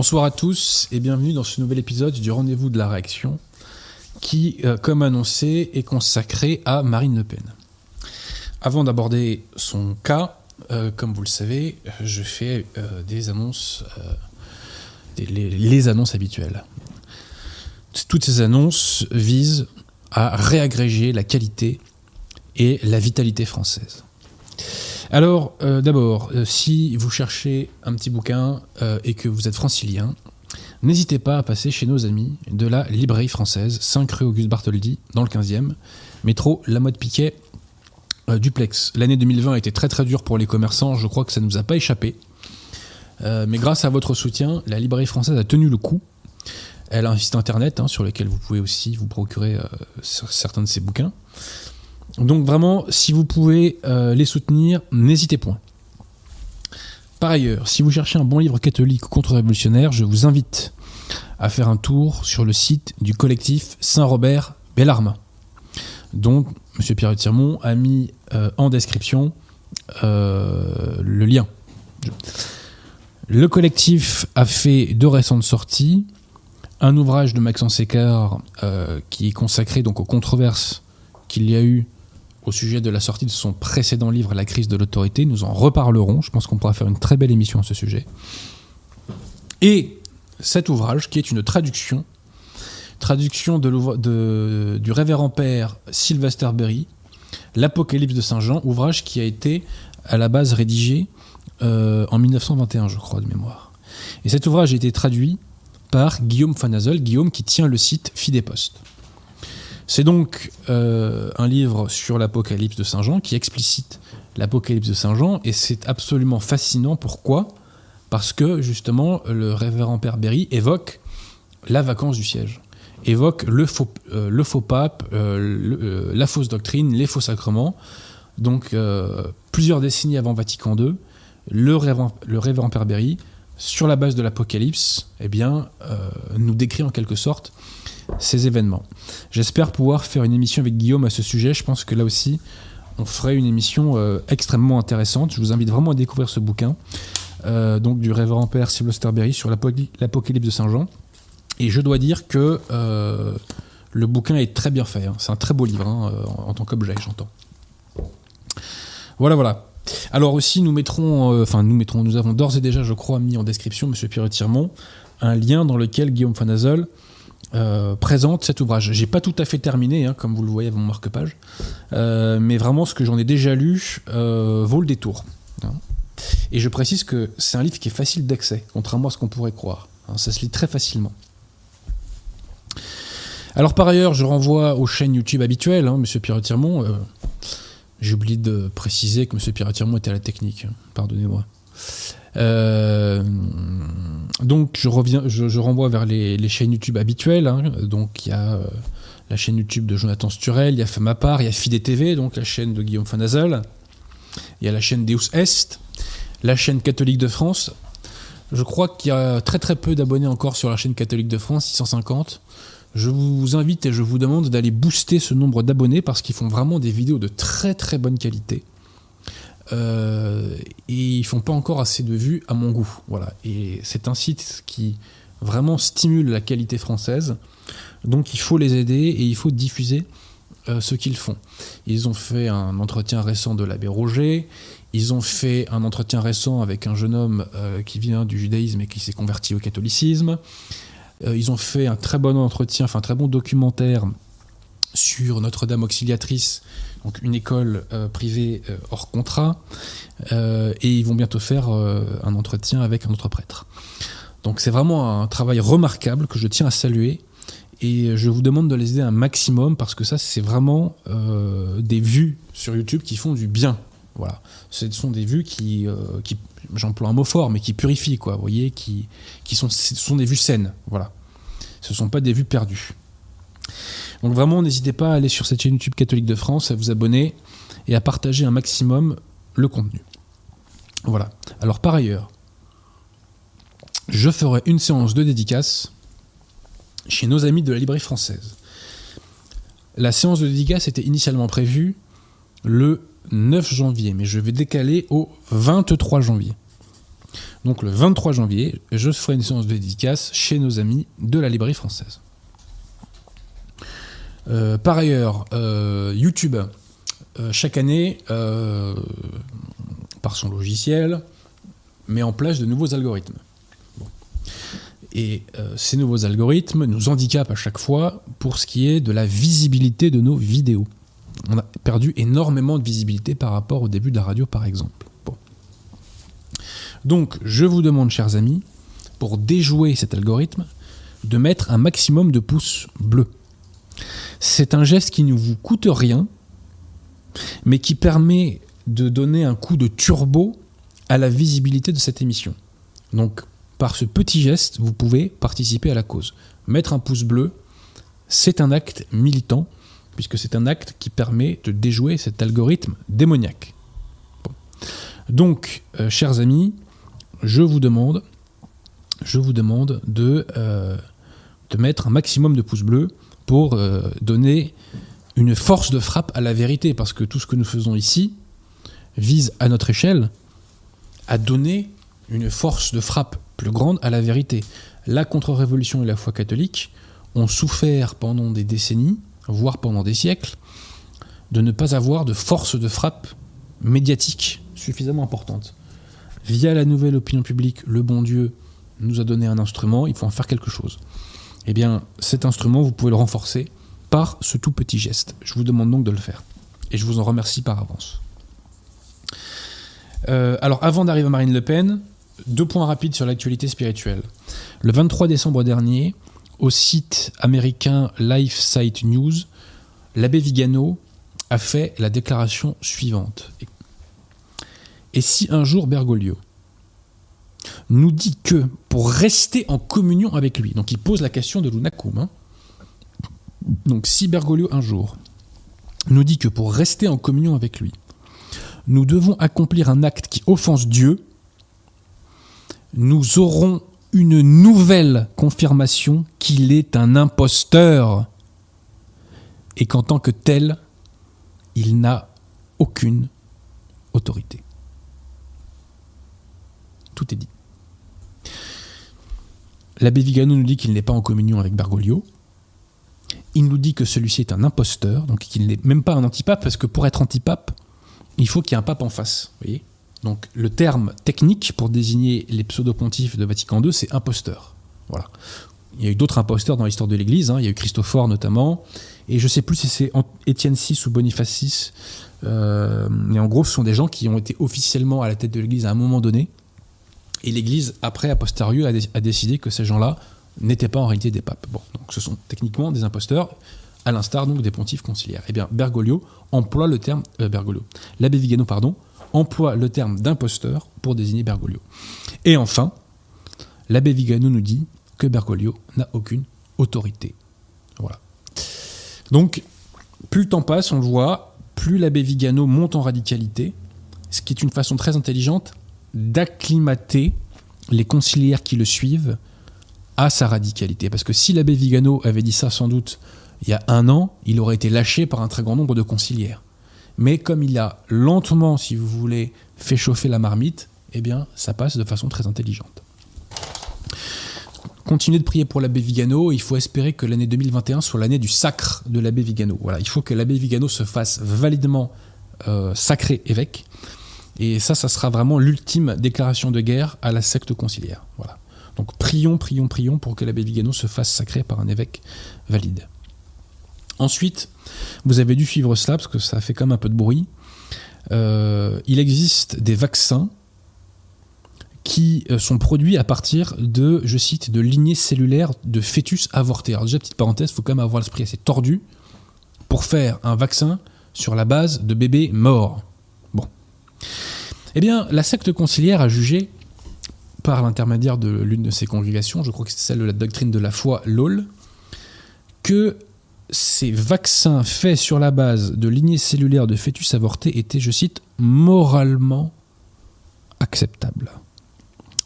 Bonsoir à tous et bienvenue dans ce nouvel épisode du Rendez-vous de la réaction qui, euh, comme annoncé, est consacré à Marine Le Pen. Avant d'aborder son cas, euh, comme vous le savez, je fais euh, des annonces, les annonces habituelles. Toutes ces annonces visent à réagréger la qualité et la vitalité française. Alors, euh, d'abord, euh, si vous cherchez un petit bouquin euh, et que vous êtes francilien, n'hésitez pas à passer chez nos amis de la librairie française, 5 rue Auguste Bartholdi, dans le 15e, métro La Mode Piquet, duplex. L'année 2020 a été très très dure pour les commerçants, je crois que ça ne nous a pas échappé. Mais grâce à votre soutien, la librairie française a tenu le coup. Elle a un site internet hein, sur lequel vous pouvez aussi vous procurer certains de ses bouquins. Donc vraiment, si vous pouvez euh, les soutenir, n'hésitez point. Par ailleurs, si vous cherchez un bon livre catholique contre-révolutionnaire, je vous invite à faire un tour sur le site du collectif Saint-Robert Bellarmin. Donc, M. Pierre Tirmont a mis euh, en description euh, le lien. Le collectif a fait deux récentes sorties. Un ouvrage de Maxence Écart euh, qui est consacré donc aux controverses qu'il y a eu au sujet de la sortie de son précédent livre La crise de l'autorité. Nous en reparlerons. Je pense qu'on pourra faire une très belle émission à ce sujet. Et cet ouvrage, qui est une traduction, traduction du révérend père Sylvester Berry, L'Apocalypse de Saint Jean, ouvrage qui a été à la base rédigé euh, en 1921, je crois, de mémoire. Et cet ouvrage a été traduit par Guillaume Fanazel, Guillaume qui tient le site Fidéposte. C'est donc euh, un livre sur l'Apocalypse de Saint Jean qui explicite l'Apocalypse de Saint Jean et c'est absolument fascinant. Pourquoi? Parce que justement le révérend Père Berry évoque la vacance du siège, évoque le faux, euh, pape, euh, la fausse doctrine, les faux sacrements. Donc plusieurs décennies avant Vatican II, le révérend, le révérend Père Berry, sur la base de l'Apocalypse, eh bien, nous décrit en quelque sorte ces événements. J'espère pouvoir faire une émission avec Guillaume à ce sujet. Je pense que là aussi, on ferait une émission euh, extrêmement intéressante. Je vous invite vraiment à découvrir ce bouquin, euh, donc du révérend père Sylvester Berry sur l'Apocaly- l'Apocalypse de Saint Jean. Et je dois dire que euh, le bouquin est très bien fait. hein. C'est un très beau livre hein, en, tant qu'objet, j'entends. Voilà, voilà. Alors aussi, nous mettrons, enfin nous mettrons, nous avons d'ores et déjà, je crois, mis en description, Monsieur Pierre Tirmont, un lien dans lequel Guillaume Fanazel euh, présente cet ouvrage. J'ai pas tout à fait terminé, hein, comme vous le voyez à mon marque-page, Euh, mais vraiment ce que j'en ai déjà lu euh, vaut le détour. hein. Et je précise que c'est un livre qui est facile d'accès, contrairement à ce qu'on pourrait croire. hein. ça se lit très facilement. Alors par ailleurs, je renvoie aux chaînes YouTube habituelles, Monsieur Pierre Tirmont. euh, J'ai oublié de préciser que Monsieur Pierre Tirmont était à la technique. Pardonnez-moi. Euh, donc je renvoie vers les, chaînes YouTube habituelles. hein. Donc il y a euh, la chaîne YouTube de Jonathan Sturel, il y a Femme part, il y a Fidé TV, donc la chaîne de Guillaume Fanazel. Il y a la chaîne Deus Est, la chaîne catholique de France. Je crois qu'il y a très très peu d'abonnés encore sur la chaîne catholique de France, 650. Je vous invite et je vous demande d'aller booster ce nombre d'abonnés parce qu'ils font vraiment des vidéos de très très bonne qualité. Euh, et ils font pas encore assez de vues à mon goût. Voilà. Et c'est un site qui vraiment stimule la qualité française. Donc il faut les aider et il faut diffuser euh, ce qu'ils font. Ils ont fait un entretien récent de l'abbé Roger. Ils ont fait un entretien récent avec un jeune homme euh, qui vient du judaïsme et qui s'est converti au catholicisme. Ils ont fait un très bon entretien, enfin un très bon documentaire sur Notre-Dame Auxiliatrice, donc une école euh, privée euh, hors contrat. Euh, et ils vont bientôt faire un entretien avec un autre prêtre. Donc c'est vraiment un travail remarquable que je tiens à saluer. Et je vous demande de les aider un maximum parce que ça, c'est vraiment des vues sur YouTube qui font du bien. Voilà. Ce sont des vues qui, j'emploie un mot fort, mais qui purifient, quoi. Vous voyez, qui, sont, sont des vues saines. Voilà. Ce ne sont pas des vues perdues. Donc vraiment, n'hésitez pas à aller sur cette chaîne YouTube catholique de France, à vous abonner et à partager un maximum le contenu. Voilà. Alors par ailleurs, je ferai une séance de dédicace chez nos amis de la librairie française. La séance de dédicace était initialement prévue le 9 janvier, mais je vais décaler au 23 janvier. Donc le 23 janvier, je ferai une séance de dédicace chez nos amis de la librairie française. Euh, par ailleurs, euh, YouTube, euh, chaque année, par son logiciel, met en place de nouveaux algorithmes. Et ces nouveaux algorithmes nous handicapent à chaque fois pour ce qui est de la visibilité de nos vidéos. On a perdu énormément de visibilité par rapport au début de la radio, par exemple. Donc, je vous demande, chers amis, pour déjouer cet algorithme, de mettre un maximum de pouces bleus. C'est un geste qui ne vous coûte rien, mais qui permet de donner un coup de turbo à la visibilité de cette émission. Donc, par ce petit geste, vous pouvez participer à la cause. Mettre un pouce bleu, c'est un acte militant, puisque c'est un acte qui permet de déjouer cet algorithme démoniaque. Donc, euh, chers amis, je vous demande, euh, de mettre un maximum de pouces bleus pour euh, donner une force de frappe à la vérité, parce que tout ce que nous faisons ici vise à notre échelle à donner une force de frappe plus grande à la vérité. La contre-révolution et la foi catholique ont souffert pendant des décennies, voire pendant des siècles, de ne pas avoir de force de frappe médiatique suffisamment importante via la nouvelle opinion publique, le bon Dieu nous a donné un instrument, il faut en faire quelque chose. Eh bien, cet instrument, vous pouvez le renforcer par ce tout petit geste. Je vous demande donc de le faire. Et je vous en remercie par avance. Euh, alors, avant d'arriver à Marine Le Pen, deux points rapides sur l'actualité spirituelle. Le 23 décembre dernier, au site américain LifeSite News, l'abbé Vigano a fait la déclaration suivante. Et si un jour Bergoglio nous dit que pour rester en communion avec lui, donc il pose la question de l'unacum, hein, donc si Bergoglio un jour nous dit que pour rester en communion avec lui, nous devons accomplir un acte qui offense Dieu, nous aurons une nouvelle confirmation qu'il est un imposteur. Et qu'en tant que tel, il n'a aucune autorité. Tout est dit. L'abbé Vigano nous dit qu'il n'est pas en communion avec Bergoglio. Il nous dit que celui-ci est un imposteur, donc qu'il n'est même pas un antipape, parce que pour être antipape, il faut qu'il y ait un pape en face. Donc le terme technique pour désigner les pseudo-pontifs de Vatican II, c'est imposteur. Voilà. Il y a eu d'autres imposteurs dans l'histoire de l'Église, hein. il y a eu Christophore notamment, et je ne sais plus si c'est Étienne VI ou Boniface VI, euh, mais en gros ce sont des gens qui ont été officiellement à la tête de l'Église à un moment donné, et l'Église, après, a a, décidé que ces gens-là n'étaient pas en réalité des papes. Bon, donc ce sont techniquement des imposteurs, à l'instar donc des pontifes conciliaires. Eh bien, Bergoglio emploie le terme euh. L'abbé Vigano, emploie le terme d'imposteur pour désigner Bergoglio. Et enfin, l'abbé Vigano nous dit que Bergoglio n'a aucune autorité. Voilà. Donc, plus le temps passe, on le voit, plus l'abbé Vigano monte en radicalité, ce qui est une façon très intelligente d'acclimater les conciliaires qui le suivent à sa radicalité. Parce que si l'abbé Vigano avait dit ça sans doute il y a un an, il aurait été lâché par un très grand nombre de conciliaires. Mais comme il a lentement, si vous voulez, fait chauffer la marmite, eh bien, ça passe de façon très intelligente. Continuez de prier pour l'abbé Vigano. Il faut espérer que l'année 2021 soit l'année du sacre de l'abbé Vigano. Voilà, il faut que l'abbé Vigano se fasse validement euh, sacré évêque et ça, ça sera vraiment l'ultime déclaration de guerre à la secte conciliaire. Voilà. Donc prions, prions, prions pour que l'abbé Vigano se fasse sacrer par un évêque valide. Ensuite, vous avez dû suivre cela parce que ça fait comme un peu de bruit. Euh, il existe des vaccins qui euh, sont produits à partir de, je cite, de lignées cellulaires de fœtus avortés. Alors déjà, petite parenthèse, il faut quand même avoir l'esprit assez tordu pour faire un vaccin sur la base de bébés morts. Eh bien, la secte conciliaire a jugé, par l'intermédiaire de l'une de ses congrégations, je crois que c'est celle de la doctrine de la foi, LOL, que ces vaccins faits sur la base de lignées cellulaires de fœtus avortés étaient, je cite, moralement acceptables.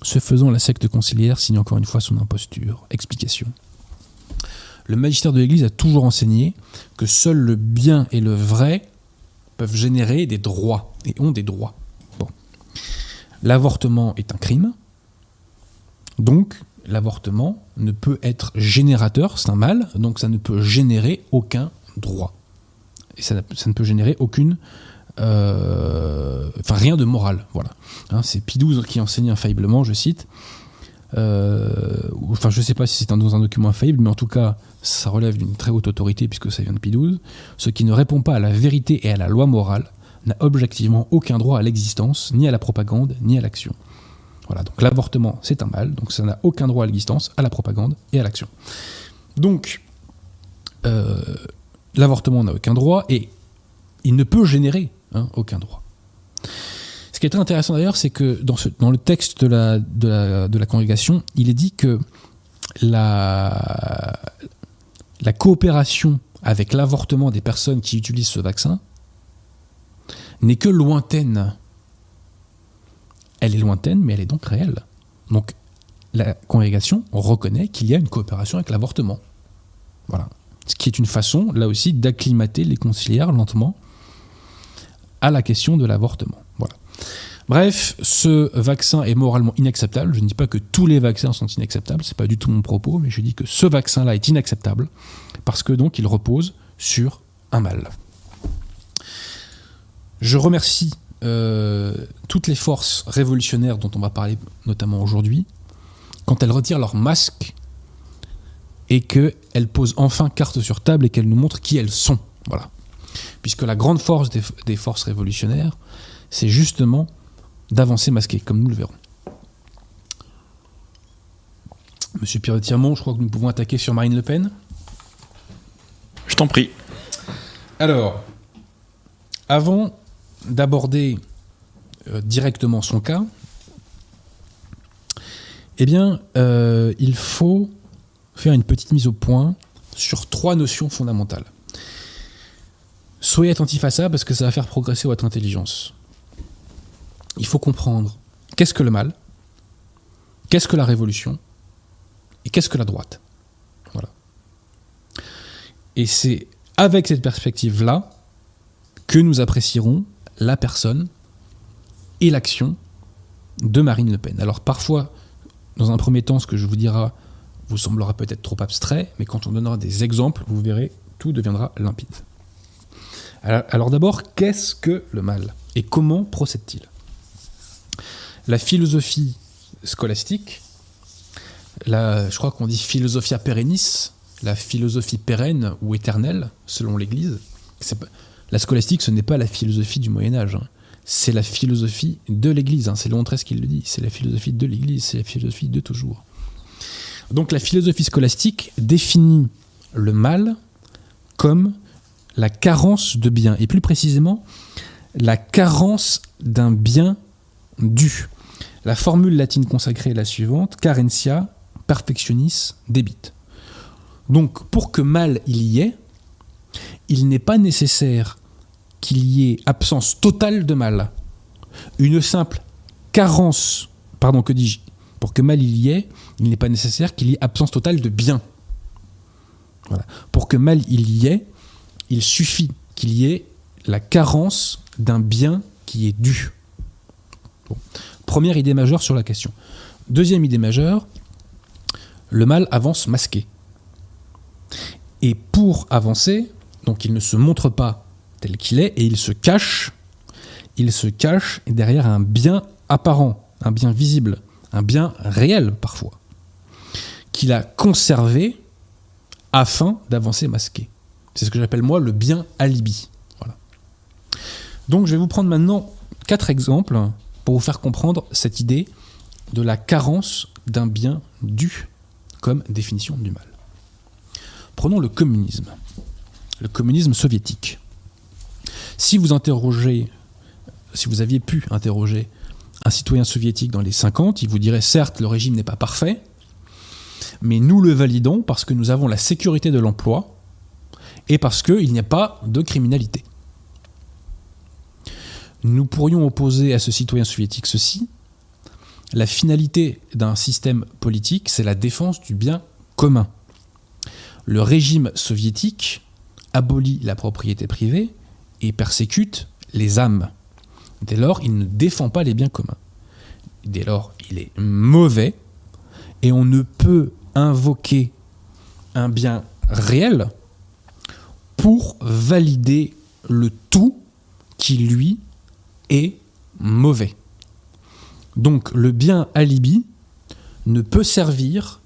Ce faisant, la secte conciliaire signe encore une fois son imposture. Explication. Le magistère de l'Église a toujours enseigné que seul le bien et le vrai peuvent générer des droits et ont des droits. L'avortement est un crime. Donc, l'avortement ne peut être générateur, c'est un mal, donc ça ne peut générer aucun droit. Et ça, ne peut générer aucune. euh, Enfin, rien de moral. Voilà. Hein, c'est Pidouze qui enseignait infailliblement, je cite. euh, enfin, je ne sais pas si c'est dans un document infaillible, mais en tout cas, ça relève d'une très haute autorité puisque ça vient de Pidouze. Ce qui ne répond pas à la vérité et à la loi morale n'a objectivement aucun droit à l'existence, ni à la propagande, ni à l'action. Voilà, donc l'avortement, c'est un mal, donc ça n'a aucun droit à l'existence, à la propagande et à l'action. Donc, euh, l'avortement n'a aucun droit et il ne peut générer hein, aucun droit. Ce qui est très intéressant d'ailleurs, c'est que dans, le texte de la, congrégation, il est dit que la coopération avec l'avortement des personnes qui utilisent ce vaccin n'est que lointaine. Elle est lointaine, mais elle est donc réelle. Donc la congrégation reconnaît qu'il y a une coopération avec l'avortement. Voilà. Ce qui est une façon, là aussi, d'acclimater les conciliaires lentement à la question de l'avortement. Bref, ce vaccin est moralement inacceptable. Je ne dis pas que tous les vaccins sont inacceptables, c'est pas du tout mon propos, mais je dis que ce vaccin-là est inacceptable parce que donc il repose sur un mal. Je remercie euh, toutes les forces révolutionnaires dont on va parler notamment aujourd'hui, quand elles retirent leur masque et qu'elles posent enfin carte sur table et qu'elles nous montrent qui elles sont. Voilà. Puisque la grande force des, des forces révolutionnaires, c'est justement d'avancer masqué, comme nous le verrons. Monsieur Pierre-Tirmont, je crois que nous pouvons attaquer sur Marine Le Pen. Je t'en prie. Alors, avant d'aborder euh, directement son cas, eh bien, euh, il faut faire une petite mise au point sur trois notions fondamentales. Soyez attentifs à ça parce que ça va faire progresser votre intelligence. Il faut comprendre qu'est-ce que le mal, qu'est-ce que la révolution et qu'est-ce que la droite. Voilà. Et c'est avec cette perspective-là que nous apprécierons la personne et l'action de Marine Le Pen. Alors parfois, dans un premier temps, ce que je vous dirai vous semblera peut-être trop abstrait, mais quand on donnera des exemples, vous verrez, tout deviendra limpide. Alors, alors d'abord, qu'est-ce que le mal et comment procède-t-il? La philosophie scolastique, la, je crois qu'on dit philosophia perennis, la philosophie pérenne ou éternelle, selon l'Église. La scolastique, ce n'est pas la philosophie du Moyen Âge, hein. c'est la philosophie de l'Église. hein. C'est Léon qui le dit, c'est la philosophie de l'Église, c'est la philosophie de toujours. Donc la philosophie scolastique définit le mal comme la carence de bien, et plus précisément la carence d'un bien dû. La formule latine consacrée est la suivante, carentia perfectionis debit. Donc pour que mal il y ait, il n'est pas nécessaire qu'il y ait absence totale de mal. Une simple carence, pardon, que dis-je Pour que mal il y ait, il n'est pas nécessaire qu'il y ait absence totale de bien. Pour que mal il y ait, il suffit qu'il y ait la carence d'un bien qui est dû. Première idée majeure sur la question. Deuxième idée majeure, le mal avance masqué. Et pour avancer, donc il ne se montre pas tel qu'il est et il se cache, il se cache derrière un bien apparent, un bien visible, un bien réel parfois, qu'il a conservé afin d'avancer masqué. C'est ce que j'appelle moi le bien alibi. Voilà. Donc je vais vous prendre maintenant quatre exemples pour vous faire comprendre cette idée de la carence d'un bien dû comme définition du mal. Prenons le communisme, le communisme soviétique. Si vous interrogez, si vous aviez pu interroger un citoyen soviétique dans les 50, il vous dirait certes le régime n'est pas parfait, mais nous le validons parce que nous avons la sécurité de l'emploi et parce qu'il n'y a pas de criminalité. Nous pourrions opposer à ce citoyen soviétique ceci. La finalité d'un système politique, c'est la défense du bien commun. Le régime soviétique abolit la propriété privée et persécute les âmes. Dès lors, il ne défend pas les biens communs. dès lors il est mauvais, et on ne peut invoquer un bien réel pour valider le tout qui lui est mauvais. Donc le bien alibi ne peut servir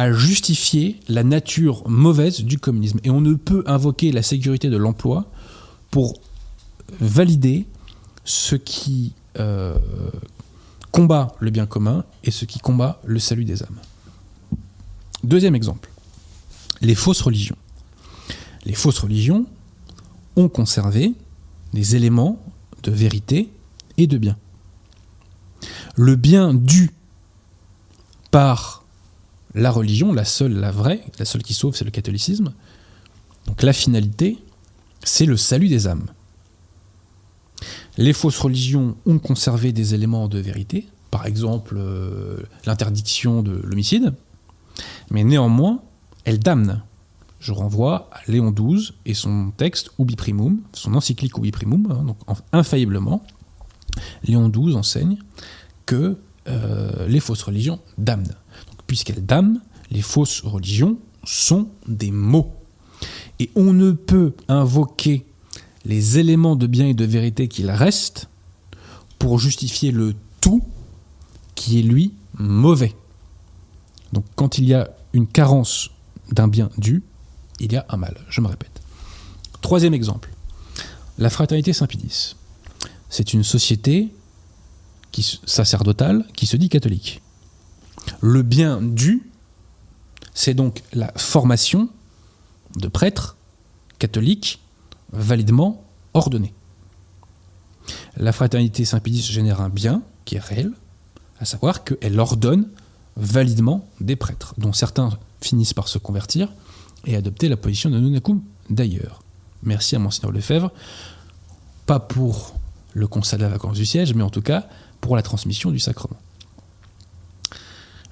à justifier la nature mauvaise du communisme. Et on ne peut invoquer la sécurité de l'emploi pour valider ce qui euh, combat le bien commun et ce qui combat le salut des âmes. Deuxième exemple, les fausses religions. Les fausses religions ont conservé des éléments de vérité et de bien. Le bien dû par la religion, la seule, la vraie, la seule qui sauve, c'est le catholicisme. Donc la finalité, c'est le salut des âmes. Les fausses religions ont conservé des éléments de vérité, par exemple euh, l'interdiction de l'homicide, mais néanmoins, elles damnent. Je renvoie à Léon XII et son texte Ubi Primum, son encyclique Ubi Primum, hein, donc infailliblement, Léon XII enseigne que euh, les fausses religions damnent puisqu'elles damnent, les fausses religions sont des mots. Et on ne peut invoquer les éléments de bien et de vérité qu'il reste pour justifier le tout qui est lui mauvais. Donc quand il y a une carence d'un bien dû, il y a un mal. Je me répète. Troisième exemple, la fraternité Saint-Pédis. C'est une société sacerdotale qui se dit catholique. Le bien dû, c'est donc la formation de prêtres catholiques validement ordonnés. La fraternité Saint-Pédis génère un bien qui est réel, à savoir qu'elle ordonne validement des prêtres, dont certains finissent par se convertir et adopter la position de Nunacum d'ailleurs. Merci à Monseigneur Lefebvre, pas pour le constat de la vacance du siège, mais en tout cas pour la transmission du sacrement.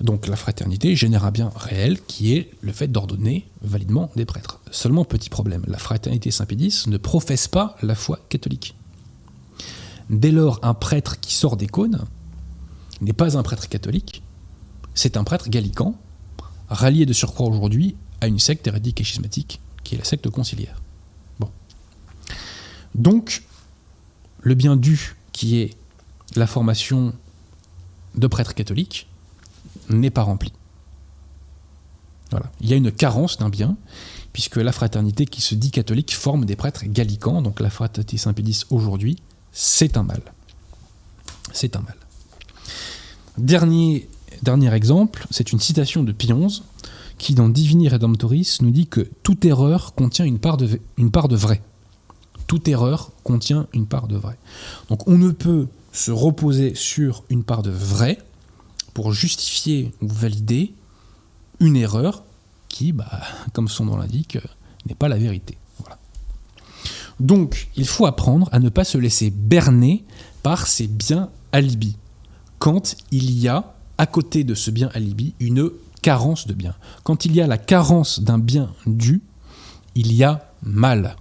Donc la fraternité génère un bien réel qui est le fait d'ordonner validement des prêtres. Seulement petit problème, la fraternité Saint-Pédis ne professe pas la foi catholique. Dès lors, un prêtre qui sort des cônes n'est pas un prêtre catholique, c'est un prêtre gallican, rallié de surcroît aujourd'hui à une secte hérétique et schismatique, qui est la secte conciliaire. Bon. Donc, le bien dû, qui est la formation de prêtres catholiques, n'est pas rempli. Voilà. Il y a une carence d'un bien, puisque la fraternité qui se dit catholique forme des prêtres gallicans, donc la fraternité Saint-Pédis aujourd'hui, c'est un mal. C'est un mal. Dernier, dernier exemple, c'est une citation de Pie XI, qui dans Divini Redemptoris nous dit que toute erreur contient une part de, une part de vrai. Toute erreur contient une part de vrai. Donc on ne peut se reposer sur une part de vrai justifier ou valider une erreur qui, bah, comme son nom l'indique, n'est pas la vérité. Donc, il faut apprendre à ne pas se laisser berner par ces biens alibi, quand il y a, à côté de ce bien alibi, une carence de bien. Quand il y a la carence d'un bien dû, il y a mal.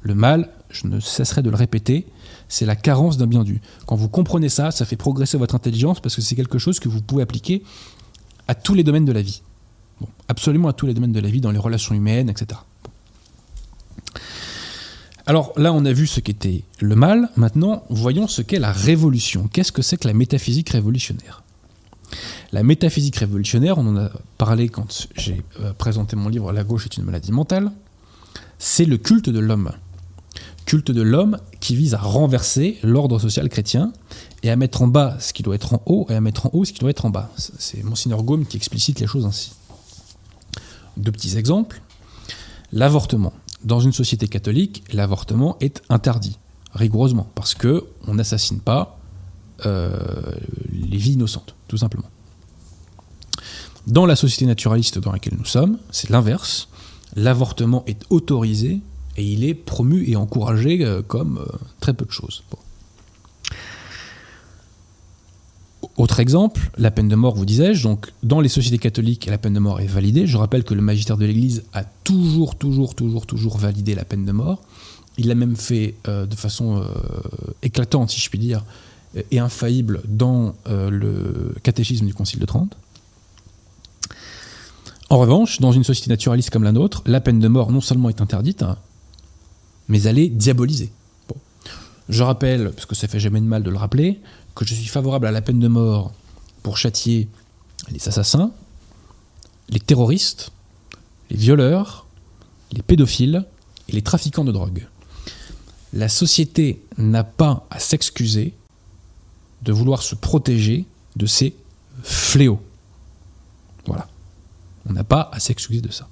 Le mal, je ne cesserai de le répéter, c'est la carence d'un bien dû. Quand vous comprenez ça, ça fait progresser votre intelligence parce que c'est quelque chose que vous pouvez appliquer à tous les domaines de la vie. absolument à tous les domaines de la vie, dans les relations humaines, etc. Alors là, on a vu ce qu'était le mal. Maintenant, voyons ce qu'est la révolution. Qu'est-ce que c'est que la métaphysique révolutionnaire? La métaphysique révolutionnaire, on en a parlé quand j'ai euh, présenté mon livre La gauche est une maladie mentale, c'est le culte de l'homme culte de l'homme qui vise à renverser l'ordre social chrétien et à mettre en bas ce qui doit être en haut et à mettre en haut ce qui doit être en bas. C'est Monseigneur Gaume qui explicite les choses ainsi. Deux petits exemples. L'avortement. Dans une société catholique, l'avortement est interdit, rigoureusement, parce que on n'assassine pas euh, les vies innocentes, tout simplement. Dans la société naturaliste dans laquelle nous sommes, c'est l'inverse. L'avortement est autorisé et il est promu et encouragé euh, comme euh, très peu de choses. Autre exemple, la peine de mort, vous disais-je. Donc, dans les sociétés catholiques, la peine de mort est validée. Je rappelle que le magistère de l'Église a toujours, toujours, toujours, toujours validé la peine de mort. Il l'a même fait euh, de façon éclatante, si je puis dire, est infaillible dans le catéchisme du Concile de Trente. En revanche, dans une société naturaliste comme la nôtre, la peine de mort non seulement est interdite, hein, mais elle est diabolisée. Je rappelle, parce que ça fait jamais de mal de le rappeler, que je suis favorable à la peine de mort pour châtier les assassins, les terroristes, les violeurs, les pédophiles et les trafiquants de drogue. La société n'a pas à s'excuser de vouloir se protéger de ces fléaux. Voilà. On n'a pas à s'excuser de ça.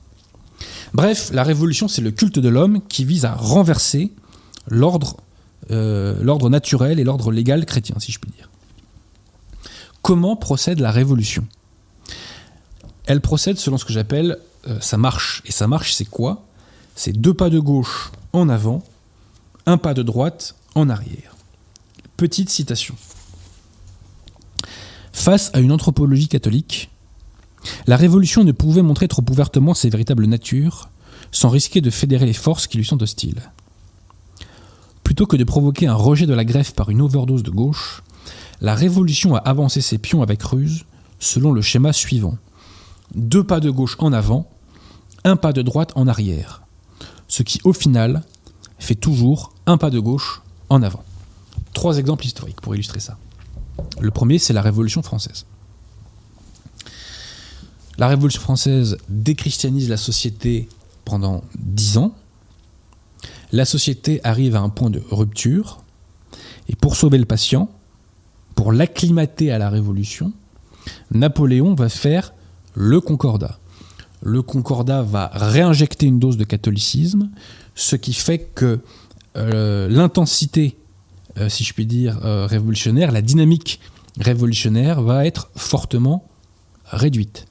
Bref, la révolution, c'est le culte de l'homme qui vise à renverser l'ordre euh, l'ordre naturel et l'ordre légal chrétien, si je puis dire. Comment procède la révolution? Elle procède selon ce que j'appelle euh, sa marche. Et sa marche, c'est quoi? C'est deux pas de gauche en avant, un pas de droite en arrière. Petite citation. Face à une anthropologie catholique, la Révolution ne pouvait montrer trop ouvertement ses véritables natures sans risquer de fédérer les forces qui lui sont hostiles. Plutôt que de provoquer un rejet de la greffe par une overdose de gauche, la Révolution a avancé ses pions avec ruse selon le schéma suivant. Deux pas de gauche en avant, un pas de droite en arrière. Ce qui, au final, fait toujours un pas de gauche en avant. Trois exemples historiques pour illustrer ça. Le premier, c'est la Révolution française. La Révolution française déchristianise la société pendant dix ans. La société arrive à un point de rupture. Et pour sauver le patient, pour l'acclimater à la Révolution, Napoléon va faire le Concordat. Le Concordat va réinjecter une dose de catholicisme, ce qui fait que euh, l'intensité, euh, si je puis dire, euh, révolutionnaire, la dynamique révolutionnaire va être fortement réduite.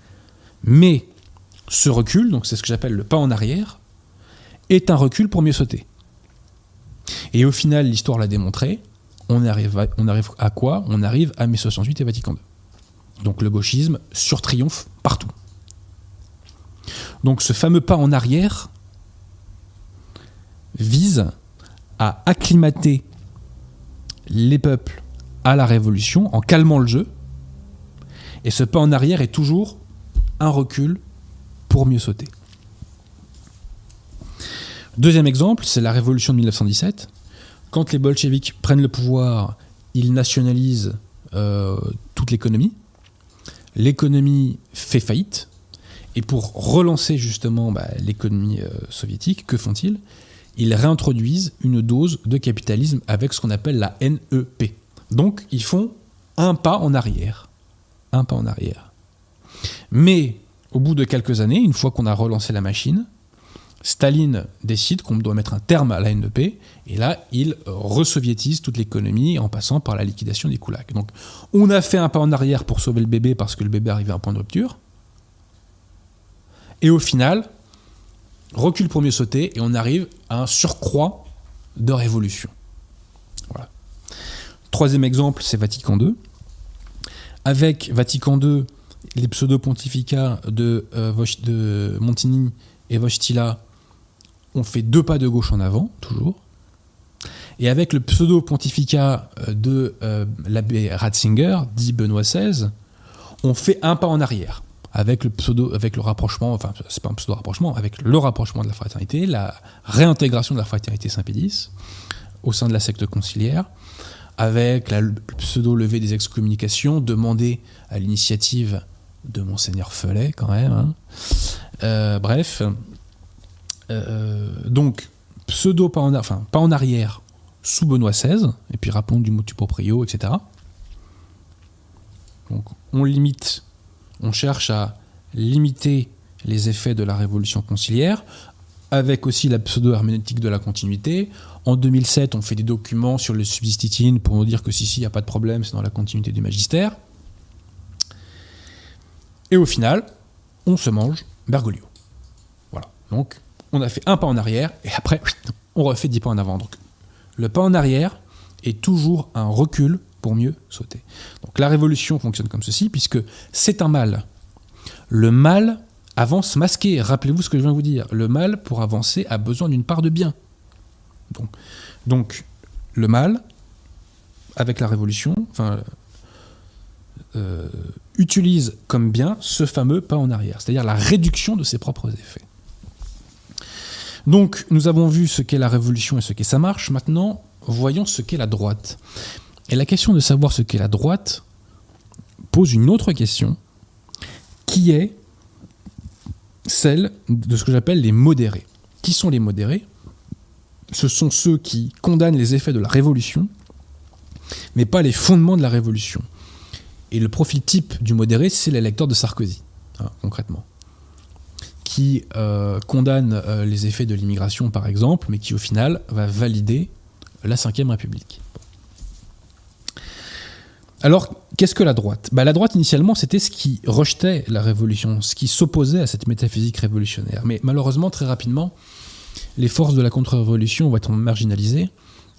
Mais ce recul, donc c'est ce que j'appelle le pas en arrière, est un recul pour mieux sauter. Et au final, l'histoire l'a démontré, on arrive, à, quoi? On arrive à mai 68 et Vatican II. Donc le gauchisme surtriomphe partout. Donc ce fameux pas en arrière vise à acclimater les peuples à la révolution en calmant le jeu. Et ce pas en arrière est toujours un recul pour mieux sauter. Deuxième exemple, c'est la révolution de 1917. Quand les bolcheviks prennent le pouvoir, ils nationalisent euh, toute l'économie. L'économie fait faillite. Et pour relancer justement bah, l'économie euh, soviétique, que font-ils? Ils réintroduisent une dose de capitalisme avec ce qu'on appelle la NEP. Donc ils font un pas en arrière. Un pas en arrière. Mais au bout de quelques années, une fois qu'on a relancé la machine, Staline décide qu'on doit mettre un terme à la NEP, et là, il resoviétise toute l'économie en passant par la liquidation des koulaks. Donc, on a fait un pas en arrière pour sauver le bébé parce que le bébé arrivait à un point de rupture. Et au final, recule pour mieux sauter, et on arrive à un surcroît de révolution. Troisième exemple, c'est Vatican II. Avec Vatican II, les pseudo-pontificats de, euh, Montigny et Wojtyla on fait deux pas de gauche en avant, toujours. Et avec le pseudo-pontificat euh, de euh, l'abbé Ratzinger, dit Benoît XVI, on fait un pas en arrière. Avec le pseudo, avec le rapprochement, enfin, c'est pas un pseudo-rapprochement, avec le rapprochement de la fraternité, la réintégration de la fraternité Saint-Pédis au sein de la secte conciliaire, avec la pseudo-levée des excommunications demandée à l'initiative de Monseigneur Felet, quand même. Hein. Euh, bref, euh, donc, pseudo pas en, arrière sous Benoît XVI, et puis rappelons du motu proprio, etc. Donc, on limite, on cherche à limiter les effets de la révolution conciliaire, avec aussi la pseudo-herméneutique de la continuité. En 2007, on fait des documents sur les subsistitines pour nous dire que si, si, il n'y a pas de problème, c'est dans la continuité du magistère. Et au final, on se mange Bergoglio. Voilà. Donc, on a fait un pas en arrière et après, on refait dix pas en avant. Donc, le pas en arrière est toujours un recul pour mieux sauter. Donc, la révolution fonctionne comme ceci, puisque c'est un mal. Le mal avance masqué. Rappelez-vous ce que je viens de vous dire. Le mal, pour avancer, a besoin d'une part de bien. Donc, le mal avec la Révolution, enfin, euh, utilise comme bien ce fameux pas en arrière, c'est-à-dire la réduction de ses propres effets. Donc, nous avons vu ce qu'est la Révolution et ce qu'est sa marche. Maintenant, voyons ce qu'est la droite. Et la question de savoir ce qu'est la droite pose une autre question, qui est celle de ce que j'appelle les modérés. Qui sont les modérés? Ce sont ceux qui condamnent les effets de la révolution, mais pas les fondements de la révolution. Et le profil type du modéré, c'est l'électeur de Sarkozy, hein, concrètement, qui euh, condamne euh, les effets de l'immigration, par exemple, mais qui au final va valider la Ve République. Alors, qu'est-ce que la droite? Bah, La droite, initialement, c'était ce qui rejetait la révolution, ce qui s'opposait à cette métaphysique révolutionnaire. Mais malheureusement, très rapidement, les forces de la contre-révolution vont être marginalisées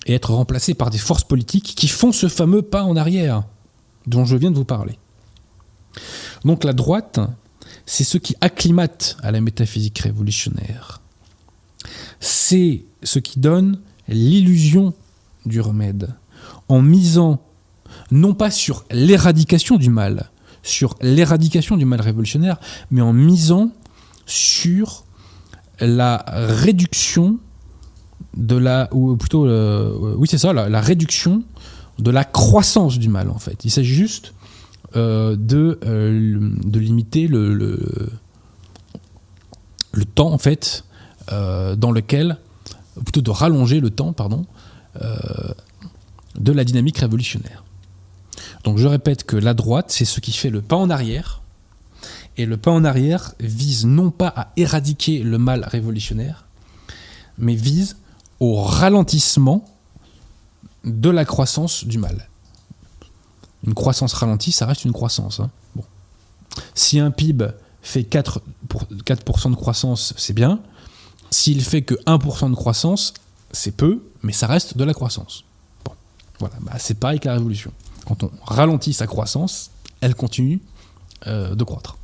et être remplacées par des forces politiques qui font ce fameux pas en arrière dont je viens de vous parler. Donc la droite, c'est ce qui acclimate à la métaphysique révolutionnaire. C'est ce qui donne l'illusion du remède, en misant non pas sur l'éradication du mal, sur l'éradication du mal révolutionnaire, mais en misant sur la réduction de la, ou plutôt, euh, oui c'est ça, la, réduction de la croissance du mal en fait. Il s'agit juste euh, de, euh, de limiter le, le, temps en fait dans lequel, plutôt de rallonger le temps, pardon, de la dynamique révolutionnaire. Donc je répète que la droite, c'est ce qui fait le pas en arrière. Et le pas en arrière vise non pas à éradiquer le mal révolutionnaire, mais vise au ralentissement de la croissance du mal. Une croissance ralentie, ça reste une croissance. Hein. Si un PIB fait 4%, pour, 4 de croissance, c'est bien. S'il fait que 1% de croissance, c'est peu, mais ça reste de la croissance. Bon. Voilà, bah, c'est pareil que la révolution quand on ralentit sa croissance, elle continue euh, de croître.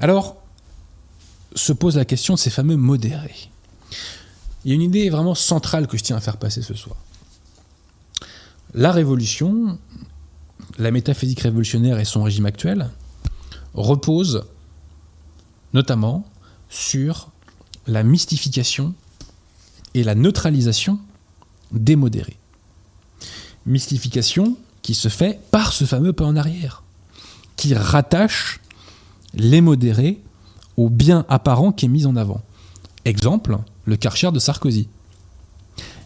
Alors, se pose la question de ces fameux modérés. Il y a une idée vraiment centrale que je tiens à faire passer ce soir. La révolution, la métaphysique révolutionnaire et son régime actuel reposent notamment sur la mystification et la neutralisation des modérés mystification qui se fait par ce fameux pas en arrière, qui rattache les modérés au bien apparent qui est mis en avant. Exemple, le Karcher de Sarkozy.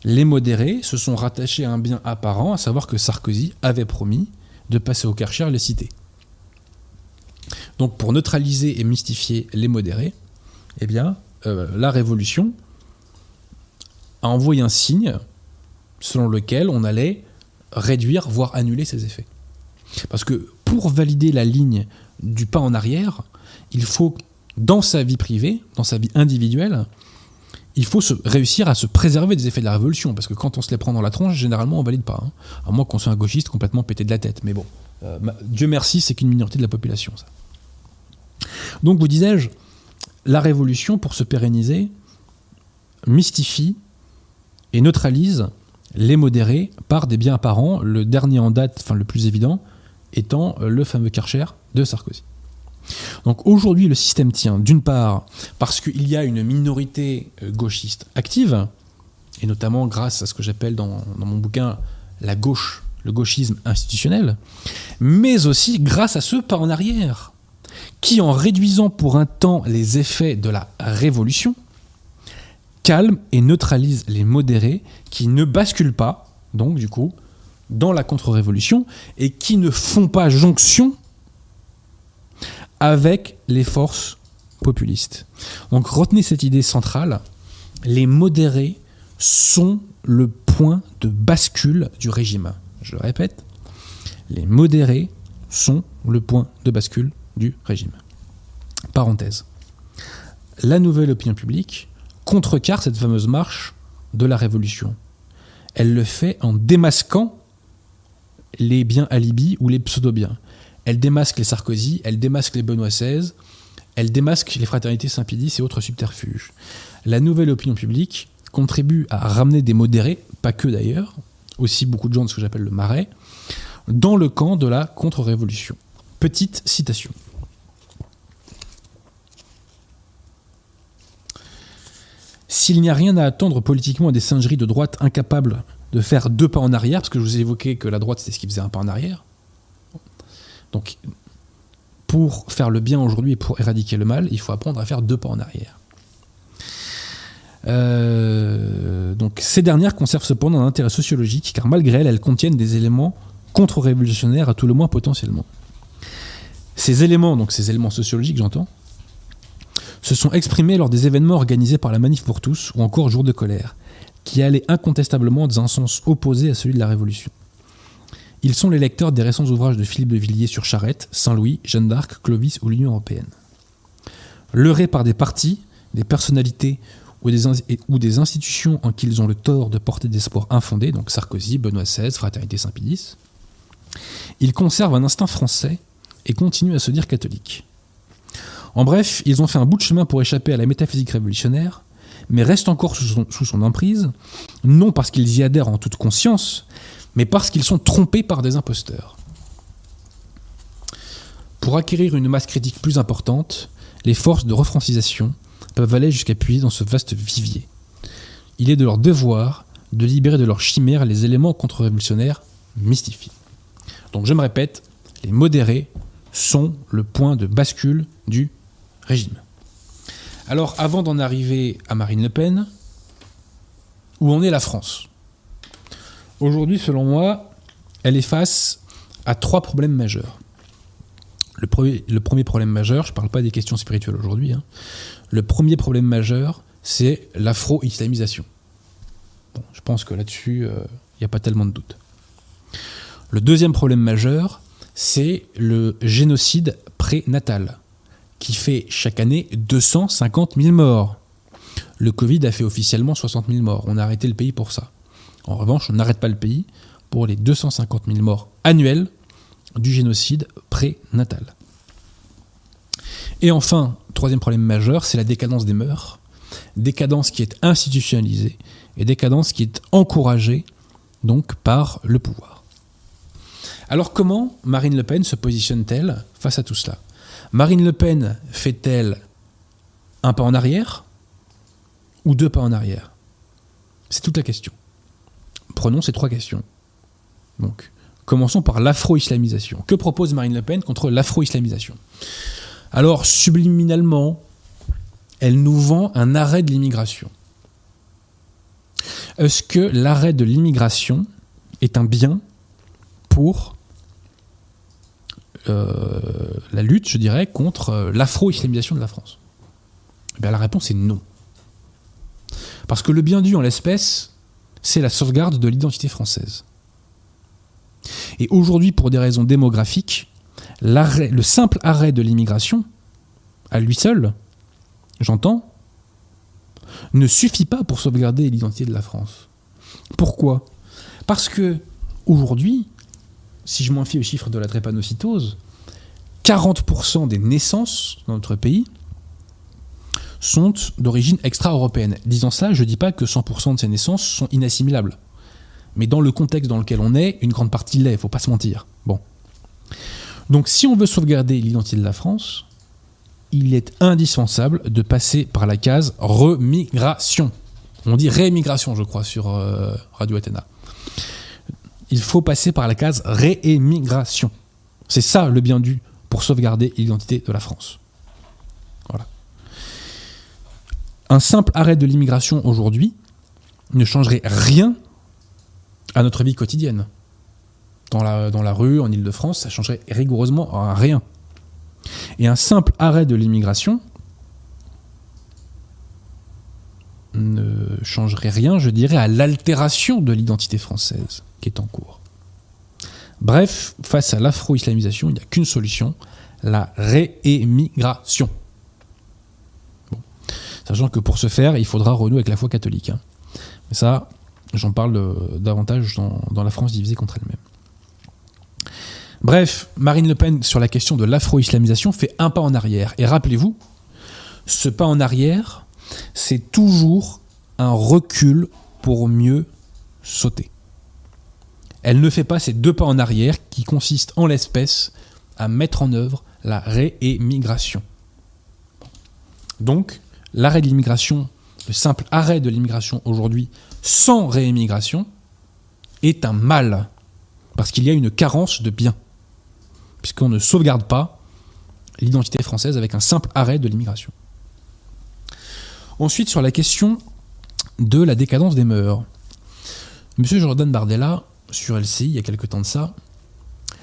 Les modérés se sont rattachés à un bien apparent, à savoir que Sarkozy avait promis de passer au Karcher les cités. Donc pour neutraliser et mystifier les modérés, eh bien, euh, la Révolution a envoyé un signe selon lequel on allait réduire, voire annuler ces effets. Parce que pour valider la ligne du pas en arrière, il faut, dans sa vie privée, dans sa vie individuelle, il faut se, réussir à se préserver des effets de la révolution. Parce que quand on se les prend dans la tronche, généralement, on valide pas. Hein. À moins qu'on soit un gauchiste complètement pété de la tête. Mais bon, euh, Dieu merci, c'est qu'une minorité de la population, ça. Donc, vous disais-je, la révolution, pour se pérenniser, mystifie et neutralise les modérés par des biens apparents, le dernier en date, enfin le plus évident, étant le fameux Karcher de Sarkozy. Donc aujourd'hui, le système tient d'une part parce qu'il y a une minorité euh, gauchiste active, et notamment grâce à ce que j'appelle dans, mon bouquin la gauche, le gauchisme institutionnel, mais aussi grâce à ceux pas en arrière, qui en réduisant pour un temps les effets de la révolution, calme et neutralise les modérés qui ne basculent pas, donc du coup, dans la contre-révolution et qui ne font pas jonction avec les forces populistes. Donc retenez cette idée centrale, les modérés sont le point de bascule du régime. Je le répète, les modérés sont le point de bascule du régime. Parenthèse. La nouvelle opinion publique contrecarre cette fameuse marche de la révolution. Elle le fait en démasquant les biens alibis ou les pseudo-biens. Elle démasque les Sarkozy, elle démasque les Benoît XVI, elle démasque les fraternités Saint-Pédis et autres subterfuges. La nouvelle opinion publique contribue à ramener des modérés, pas que d'ailleurs, aussi beaucoup de gens de ce que j'appelle le marais, dans le camp de la contre-révolution. Petite citation. S'il n'y a rien à attendre politiquement à des singeries de droite incapables de faire deux pas en arrière, parce que je vous ai évoqué que la droite c'était ce qui faisait un pas en arrière. Donc, pour faire le bien aujourd'hui et pour éradiquer le mal, il faut apprendre à faire deux pas en arrière. Euh, donc, ces dernières conservent cependant un intérêt sociologique, car malgré elles, elles contiennent des éléments contre-révolutionnaires à tout le moins potentiellement. Ces éléments, donc ces éléments sociologiques, j'entends, se sont exprimés lors des événements organisés par la Manif pour tous ou encore Jour de colère, qui allaient incontestablement dans un sens opposé à celui de la Révolution. Ils sont les lecteurs des récents ouvrages de Philippe de Villiers sur Charette, Saint-Louis, Jeanne d'Arc, Clovis ou l'Union européenne. Leurrés par des partis, des personnalités ou des, institutions en qui ils ont le tort de porter des espoirs infondés, donc Sarkozy, Benoît XVI, Fraternité Saint-Pédis, ils conservent un instinct français et continuent à se dire catholiques. En bref, ils ont fait un bout de chemin pour échapper à la métaphysique révolutionnaire, mais restent encore sous son, emprise, non parce qu'ils y adhèrent en toute conscience, mais parce qu'ils sont trompés par des imposteurs. Pour acquérir une masse critique plus importante, les forces de refrancisation peuvent aller jusqu'à puiser dans ce vaste vivier. Il est de leur devoir de libérer de leur chimère les éléments contre-révolutionnaires mystifiés. Donc je me répète, les modérés sont le point de bascule du régime. Alors avant d'en arriver à Marine Le Pen, où en est la France? Aujourd'hui, selon moi, elle est face à trois problèmes majeurs. Le premier, problème majeur, je ne parle pas des questions spirituelles aujourd'hui, hein. le premier problème majeur, c'est l'afro-islamisation. je pense que là-dessus, il euh, n'y a pas tellement de doute. Le deuxième problème majeur, c'est le génocide prénatal, qui fait chaque année 250 000 morts. Le Covid a fait officiellement 60 000 morts. On a arrêté le pays pour ça. En revanche, on n'arrête pas le pays pour les 250 000 morts annuels du génocide prénatal. Et enfin, troisième problème majeur, c'est la décadence des mœurs. Décadence qui est institutionnalisée et décadence qui est encouragée donc par le pouvoir. Alors comment Marine Le Pen se positionne-t-elle face à tout cela? Marine Le Pen fait-elle un pas en arrière ou deux pas en arrière? C'est toute la question. Prenons ces trois questions. Donc, commençons par l'afro-islamisation. Que propose Marine Le Pen contre l'afro-islamisation? Alors, subliminalement, elle nous vend un arrêt de l'immigration. Est-ce que l'arrêt de l'immigration est un bien pour euh, la lutte, je dirais, contre euh, l'afro-islamisation de la France? Eh La réponse est non. Parce que le bien dû en l'espèce, c'est la sauvegarde de l'identité française. Et aujourd'hui, pour des raisons démographiques, le simple arrêt de l'immigration, à lui seul, j'entends, ne suffit pas pour sauvegarder l'identité de la France. Pourquoi? Parce que aujourd'hui, si je m'en fie aux chiffres de la drépanocytose, 40% des naissances dans notre pays sont d'origine extra-européenne. Disant ça, je ne dis pas que 100% de ces naissances sont inassimilables. Mais dans le contexte dans lequel on est, une grande partie l'est, faut pas se mentir. Bon. Donc si on veut sauvegarder l'identité de la France, il est indispensable de passer par la case remigration. On dit réémigration, je crois, sur euh, Radio Athéna il faut passer par la case réémigration. C'est ça le bien dû pour sauvegarder l'identité de la France. Voilà. Un simple arrêt de l'immigration aujourd'hui ne changerait rien à notre vie quotidienne. Dans la, rue, en Ile-de-France, ça changerait rigoureusement rien. Et un simple arrêt de l'immigration ne changerait rien, je dirais, à l'altération de l'identité française qui est en cours. Bref, face à l'afro-islamisation, il n'y a qu'une solution, la réémigration. Sachant que pour ce faire, il faudra renouer avec la foi catholique. Hein. Mais ça, j'en parle davantage dans, la France divisée contre elle-même. Bref, Marine Le Pen, sur la question de l'afro-islamisation, fait un pas en arrière. Et rappelez-vous, ce pas en arrière, c'est toujours un recul pour mieux sauter. elle ne fait pas ces deux pas en arrière qui consistent en l'espèce à mettre en œuvre la réémigration. Donc, l'arrêt de l'immigration, le simple arrêt de l'immigration aujourd'hui sans réémigration, est un mal, parce qu'il y a une carence de biens, puisqu'on ne sauvegarde pas l'identité française avec un simple arrêt de l'immigration. Ensuite, sur la question de la décadence des mœurs. Monsieur Jordan Bardella, sur LCI, il y a quelque temps de ça,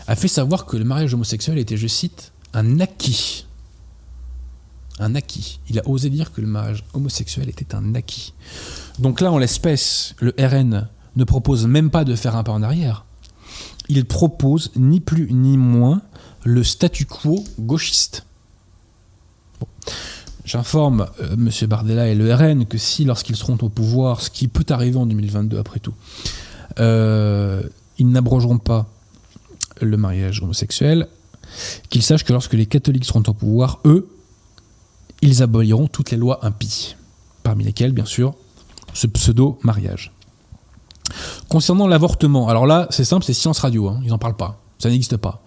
a fait savoir que le mariage homosexuel était, je cite, un acquis. Un acquis. Il a osé dire que le mariage homosexuel était un acquis. Donc là, en l'espèce, le RN ne propose même pas de faire un pas en arrière. Il propose ni plus ni moins le statu quo gauchiste. J'informe euh, M. Bardella et le RN que si, lorsqu'ils seront au pouvoir, ce qui peut arriver en 2022 après tout, euh, ils n'abrogeront pas le mariage homosexuel, qu'ils sachent que lorsque les catholiques seront au pouvoir, eux, ils aboliront toutes les lois impies, parmi lesquelles, bien sûr, ce pseudo-mariage. Concernant l'avortement, alors là, c'est simple, c'est science radio, hein, ils n'en parlent pas, ça n'existe pas.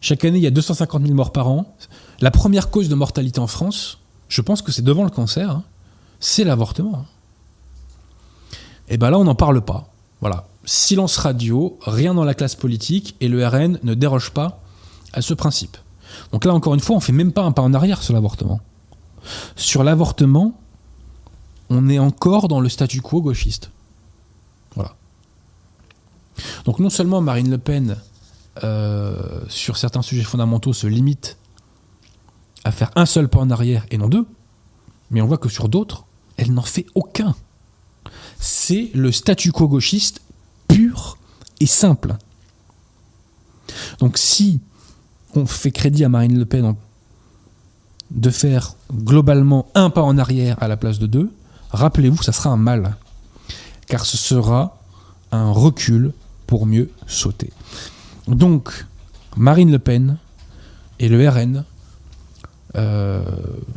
Chaque année, il y a 250 000 morts par an. La première cause de mortalité en France, je pense que c'est devant le cancer, hein, c'est l'avortement. Et eh bien là, on n'en parle pas. Voilà. Silence radio, rien dans la classe politique, et le RN ne déroge pas à ce principe. Donc là, encore une fois, on fait même pas un pas en arrière sur l'avortement. Sur l'avortement, on est encore dans le statu quo gauchiste. Voilà. Donc non seulement Marine Le Pen, euh, sur certains sujets fondamentaux, se limite à faire un seul pas en arrière et non deux, mais on voit que sur d'autres, elle n'en fait aucun. C'est le statu quo gauchiste pur et simple. Donc si on fait crédit à Marine Le Pen de faire globalement un pas en arrière à la place de deux, rappelez-vous, ça sera un mal. Car ce sera un recul pour mieux sauter. Donc, Marine Le Pen et le RN euh,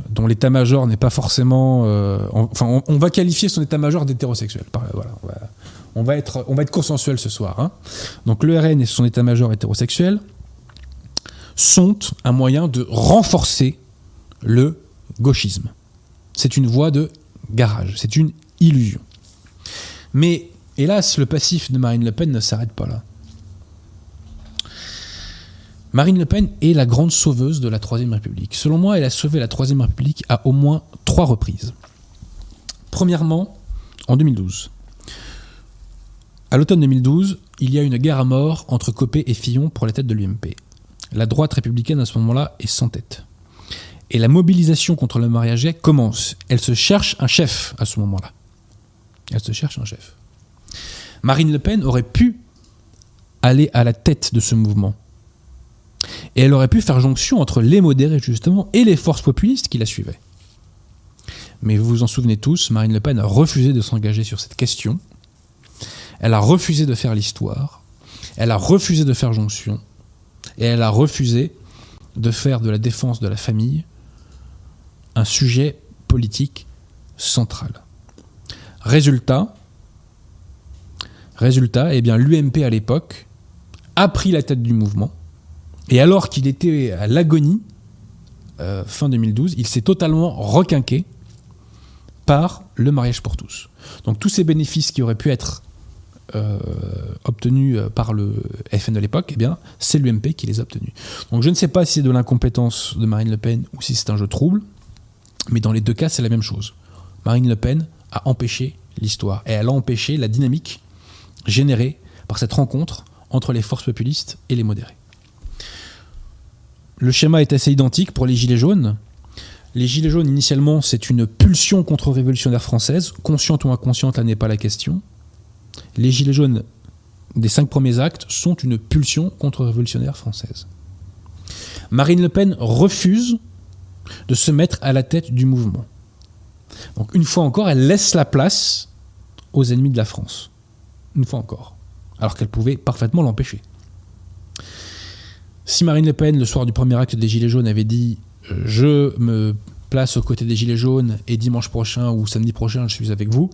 dont l'état-major n'est pas forcément. Euh, enfin, on, va qualifier son état-major d'hétérosexuel. Voilà, on, va, être, on va être consensuel ce soir. Hein. Donc le RN et son état-major hétérosexuel sont un moyen de renforcer le gauchisme. C'est une voie de garage, c'est une illusion. Mais hélas, le passif de Marine Le Pen ne s'arrête pas là. Marine Le Pen est la grande sauveuse de la Troisième République. Selon moi, elle a sauvé la Troisième République à au moins trois reprises. Premièrement, en 2012. À l'automne 2012, il y a une guerre à mort entre Copé et Fillon pour la tête de l'UMP. La droite républicaine à ce moment-là est sans tête. Et la mobilisation contre le mariage gay commence. Elle se cherche un chef à ce moment-là. Elle se cherche un chef. Marine Le Pen aurait pu aller à la tête de ce mouvement et elle aurait pu faire jonction entre les modérés, justement, et les forces populistes qui la suivaient. Mais vous vous en souvenez tous, Marine Le Pen a refusé de s'engager sur cette question. Elle a refusé de faire l'histoire. Elle a refusé de faire jonction. Et elle a refusé de faire de la défense de la famille un sujet politique central. Résultat, résultat, eh bien l'UMP à l'époque a pris la tête du mouvement et alors qu'il était à l'agonie, euh, fin 2012, il s'est totalement requinqué par le mariage pour tous. Donc tous ces bénéfices qui auraient pu être euh, obtenus euh, par le FN de l'époque, eh bien, c'est l'UMP qui les a obtenus. Donc je ne sais pas si c'est de l'incompétence de Marine Le Pen ou si c'est un jeu trouble, mais dans les deux cas, c'est la même chose. Marine Le Pen a empêché l'histoire et elle a empêché la dynamique générée par cette rencontre entre les forces populistes et les modérés. Le schéma est assez identique pour les Gilets jaunes. Les Gilets jaunes, initialement, c'est une pulsion contre-révolutionnaire française. Consciente ou inconsciente, là n'est pas la question. Les Gilets jaunes des cinq premiers actes sont une pulsion contre-révolutionnaire française. Marine Le Pen refuse de se mettre à la tête du mouvement. Donc une fois encore, elle laisse la place aux ennemis de la France. Une fois encore. Alors qu'elle pouvait parfaitement l'empêcher. Si Marine Le Pen, le soir du premier acte des Gilets jaunes, avait dit euh, Je me place aux côtés des Gilets jaunes et dimanche prochain ou samedi prochain, je suis avec vous,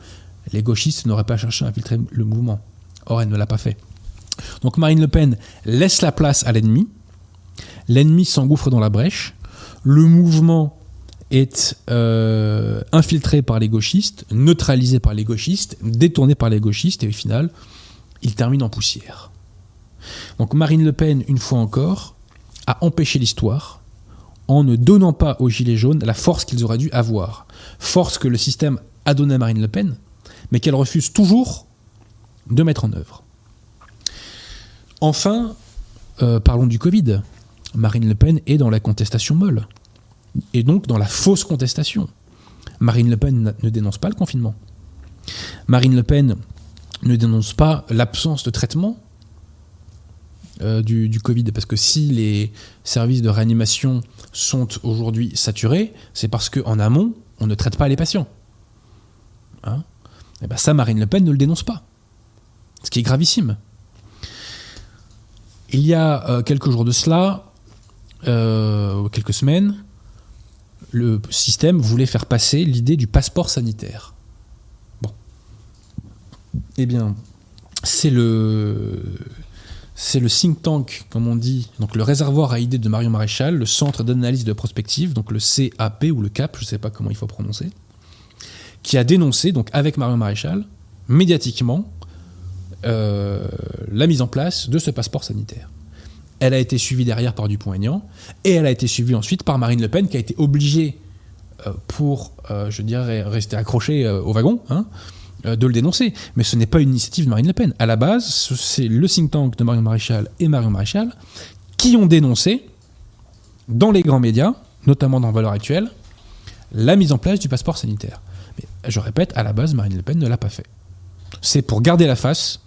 les gauchistes n'auraient pas cherché à infiltrer le mouvement. Or, elle ne l'a pas fait. Donc Marine Le Pen laisse la place à l'ennemi. L'ennemi s'engouffre dans la brèche. Le mouvement est euh, infiltré par les gauchistes, neutralisé par les gauchistes, détourné par les gauchistes, et au final, il termine en poussière. Donc Marine Le Pen, une fois encore, a empêché l'histoire en ne donnant pas aux Gilets jaunes la force qu'ils auraient dû avoir. Force que le système a donnée à Marine Le Pen, mais qu'elle refuse toujours de mettre en œuvre. Enfin, euh, parlons du Covid. Marine Le Pen est dans la contestation molle, et donc dans la fausse contestation. Marine Le Pen ne dénonce pas le confinement. Marine Le Pen ne dénonce pas l'absence de traitement euh, du, Covid, parce que si les services de réanimation sont aujourd'hui saturés, c'est parce qu'en amont, on ne traite pas les patients. Hein? Et ben ça, Marine Le Pen ne le dénonce pas. Ce qui est gravissime. Il y a euh, quelques jours de cela, euh, quelques semaines, le système voulait faire passer l'idée du passeport sanitaire. Bon. Eh bien, c'est le c'est le think tank, comme on dit, donc le réservoir à idées de Marion Maréchal, le centre d'analyse de prospective, donc le CAP ou le CAP, je ne sais pas comment il faut prononcer, qui a dénoncé, donc avec Marion Maréchal, médiatiquement, euh, la mise en place de ce passeport sanitaire. Elle a été suivie derrière par Dupont-Aignan, et elle a été suivie ensuite par Marine Le Pen, qui a été obligée, euh, pour, euh, je dirais, rester accrochée au wagon, hein, euh, de le dénoncer. Mais ce n'est pas une initiative de Marine Le Pen. À la base, c'est le think tank de Marion Maréchal et Marion Maréchal qui ont dénoncé, dans les grands médias, notamment dans Valeurs Actuelles, la mise en place du passeport sanitaire. Mais je répète, à la base, Marine Le Pen ne l'a pas fait. C'est pour garder la face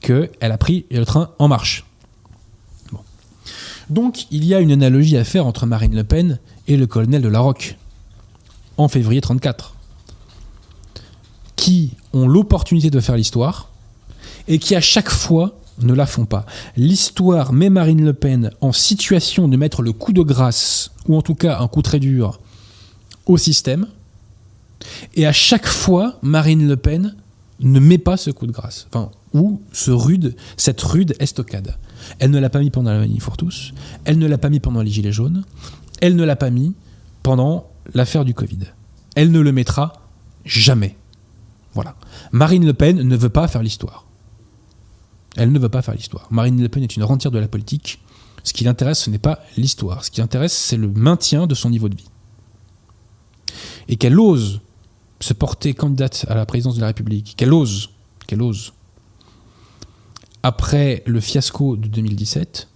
qu'elle a pris le train en marche. Donc, il y a une analogie à faire entre Marine Le Pen et le colonel de Larocque, en février 1934 qui ont l'opportunité de faire l'histoire et qui à chaque fois ne la font pas. L'histoire met Marine Le Pen en situation de mettre le coup de grâce, ou en tout cas un coup très dur, au système. Et à chaque fois, Marine Le Pen ne met pas ce coup de grâce. Ou rude, cette rude estocade. Elle ne l'a pas mis pendant la manif pour tous, elle ne l'a pas mis pendant les Gilets jaunes, elle ne l'a pas mis pendant l'affaire du Covid. Elle ne le mettra jamais. Voilà. Marine Le Pen ne veut pas faire l'histoire. Elle ne veut pas faire l'histoire. Marine Le Pen est une rentière de la politique. Ce qui l'intéresse, ce n'est pas l'histoire. Ce qui l'intéresse, c'est le maintien de son niveau de vie. Et qu'elle ose se porter candidate à la présidence de la République, qu'elle ose, qu'elle ose, après le fiasco de 2017,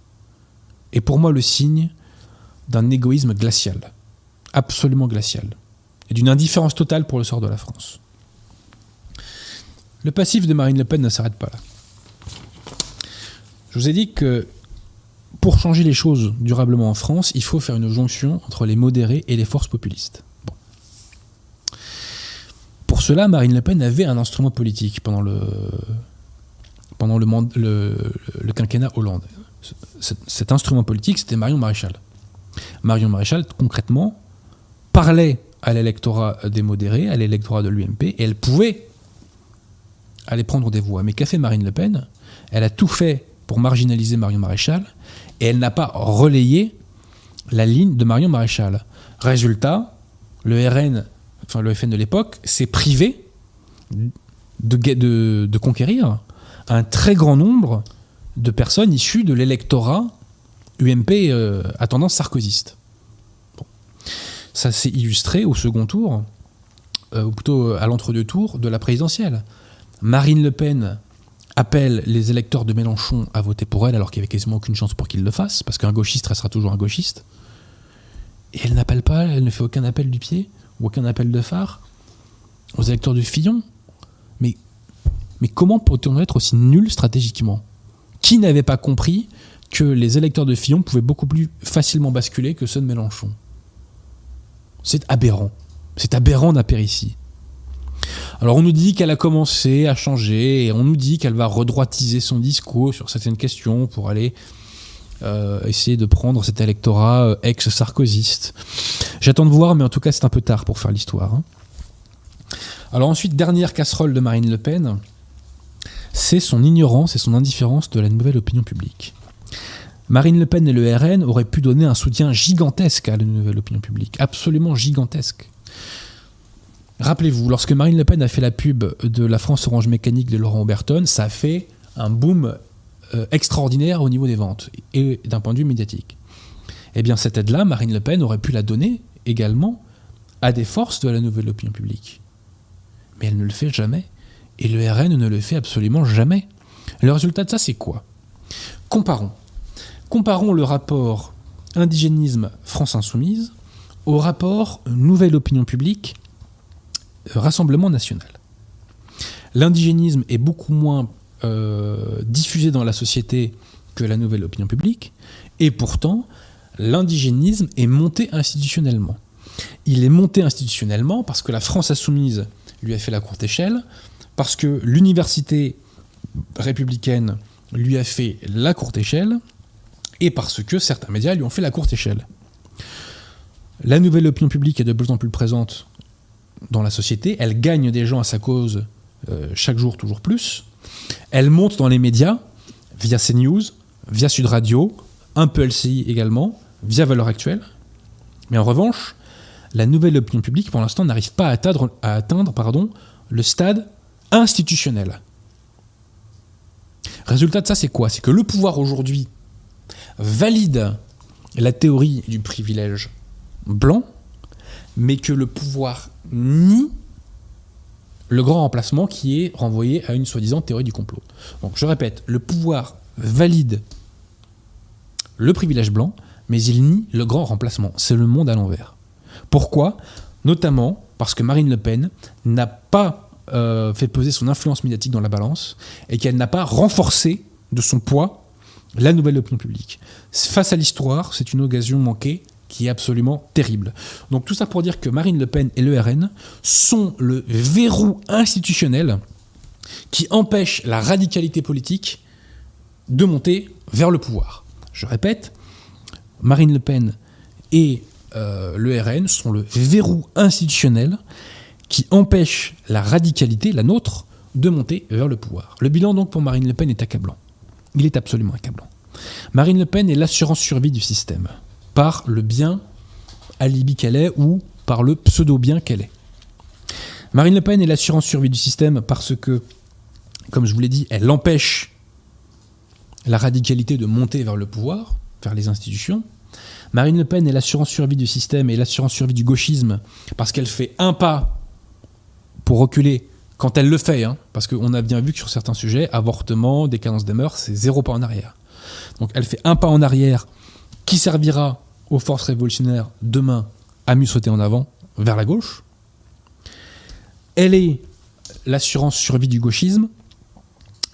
est pour moi le signe d'un égoïsme glacial, absolument glacial, et d'une indifférence totale pour le sort de la France. Le passif de Marine Le Pen ne s'arrête pas là. Je vous ai dit que pour changer les choses durablement en France, il faut faire une jonction entre les modérés et les forces populistes. Pour cela, Marine Le Pen avait un instrument politique pendant le, pendant le, quinquennat Hollande. Cet, instrument politique, c'était Marion Maréchal. Marion Maréchal, concrètement, parlait à l'électorat des modérés, à l'électorat de l'UMP, et elle pouvait aller prendre des voix. Mais qu'a fait Marine Le Pen? Elle a tout fait pour marginaliser Marion Maréchal et elle n'a pas relayé la ligne de Marion Maréchal. Résultat, le RN, enfin le FN de l'époque, s'est privé de, de, conquérir un très grand nombre de personnes issues de l'électorat UMP euh, à tendance sarkozyste. Ça s'est illustré au second tour, euh, ou plutôt à l'entre-deux tours de la présidentielle. Marine Le Pen appelle les électeurs de Mélenchon à voter pour elle alors qu'il n'y avait quasiment aucune chance pour qu'il le fasse, parce qu'un gauchiste restera toujours un gauchiste. Et elle n'appelle pas, elle ne fait aucun appel du pied, ou aucun appel de phare aux électeurs de Fillon. Mais, comment peut-on être aussi nul stratégiquement? Qui n'avait pas compris que les électeurs de Fillon pouvaient beaucoup plus facilement basculer que ceux de Mélenchon? C'est aberrant. C'est aberrant ici. Alors on nous dit qu'elle a commencé à changer et on nous dit qu'elle va redroitiser son discours sur certaines questions pour aller euh, essayer de prendre cet électorat euh, ex-sarkozyste. J'attends de voir, mais en tout cas c'est un peu tard pour faire l'histoire. Hein. Alors ensuite, dernière casserole de Marine Le Pen, c'est son ignorance et son indifférence de la nouvelle opinion publique. Marine Le Pen et le RN auraient pu donner un soutien gigantesque à la nouvelle opinion publique, absolument gigantesque. Rappelez-vous, lorsque Marine Le Pen a fait la pub de la France Orange Mécanique de Laurent Oberton, ça a fait un boom euh, extraordinaire au niveau des ventes et d'un point de vue médiatique. Eh bien, cette aide-là, Marine Le Pen aurait pu la donner également à des forces de la nouvelle opinion publique. Mais elle ne le fait jamais. Et le RN ne le fait absolument jamais. Le résultat de ça, c'est quoi? Comparons. Comparons le rapport indigénisme France Insoumise au rapport Nouvelle Opinion Publique euh, Rassemblement National. L'indigénisme est beaucoup moins euh, diffusé dans la société que la Nouvelle Opinion Publique, et pourtant, l'indigénisme est monté institutionnellement. Il est monté institutionnellement parce que la France Insoumise lui a fait la courte échelle, parce que l'université républicaine lui a fait la courte échelle, et parce que certains médias lui ont fait la courte échelle. La nouvelle opinion publique est de plus en plus présente dans la société, elle gagne des gens à sa cause euh, chaque jour toujours plus, elle monte dans les médias via CNews, via Sud Radio, un peu LCI également, via Valeurs Actuelles. Mais en revanche, la nouvelle opinion publique, pour l'instant, n'arrive pas à atteindre, à atteindre pardon, le stade institutionnel. Résultat de ça, c'est quoi? C'est que le pouvoir aujourd'hui valide la théorie du privilège blanc, mais que le pouvoir nie le grand remplacement qui est renvoyé à une soi-disant théorie du complot. Donc je répète, le pouvoir valide le privilège blanc, mais il nie le grand remplacement. C'est le monde à l'envers. Pourquoi? Notamment parce que Marine Le Pen n'a pas euh, fait peser son influence médiatique dans la balance et qu'elle n'a pas renforcé de son poids la nouvelle opinion publique. Face à l'histoire, c'est une occasion manquée qui est absolument terrible. Donc tout ça pour dire que Marine Le Pen et le RN sont le verrou institutionnel qui empêche la radicalité politique de monter vers le pouvoir. Je répète, Marine Le Pen et euh, le RN sont le verrou institutionnel qui empêche la radicalité, la nôtre, de monter vers le pouvoir. Le bilan donc pour Marine Le Pen est accablant. Il est absolument accablant. Marine Le Pen est l'assurance survie du système, par le bien alibi qu'elle est ou par le pseudo-bien qu'elle est. Marine Le Pen est l'assurance survie du système parce que, comme je vous l'ai dit, elle empêche la radicalité de monter vers le pouvoir, vers les institutions. Marine Le Pen est l'assurance survie du système et l'assurance survie du gauchisme parce qu'elle fait un pas pour reculer quand elle le fait, hein, parce qu'on a bien vu que sur certains sujets, avortement, décadence des mœurs, c'est zéro pas en arrière. Donc elle fait un pas en arrière qui servira aux forces révolutionnaires demain à mieux sauter en avant vers la gauche. Elle est l'assurance survie du gauchisme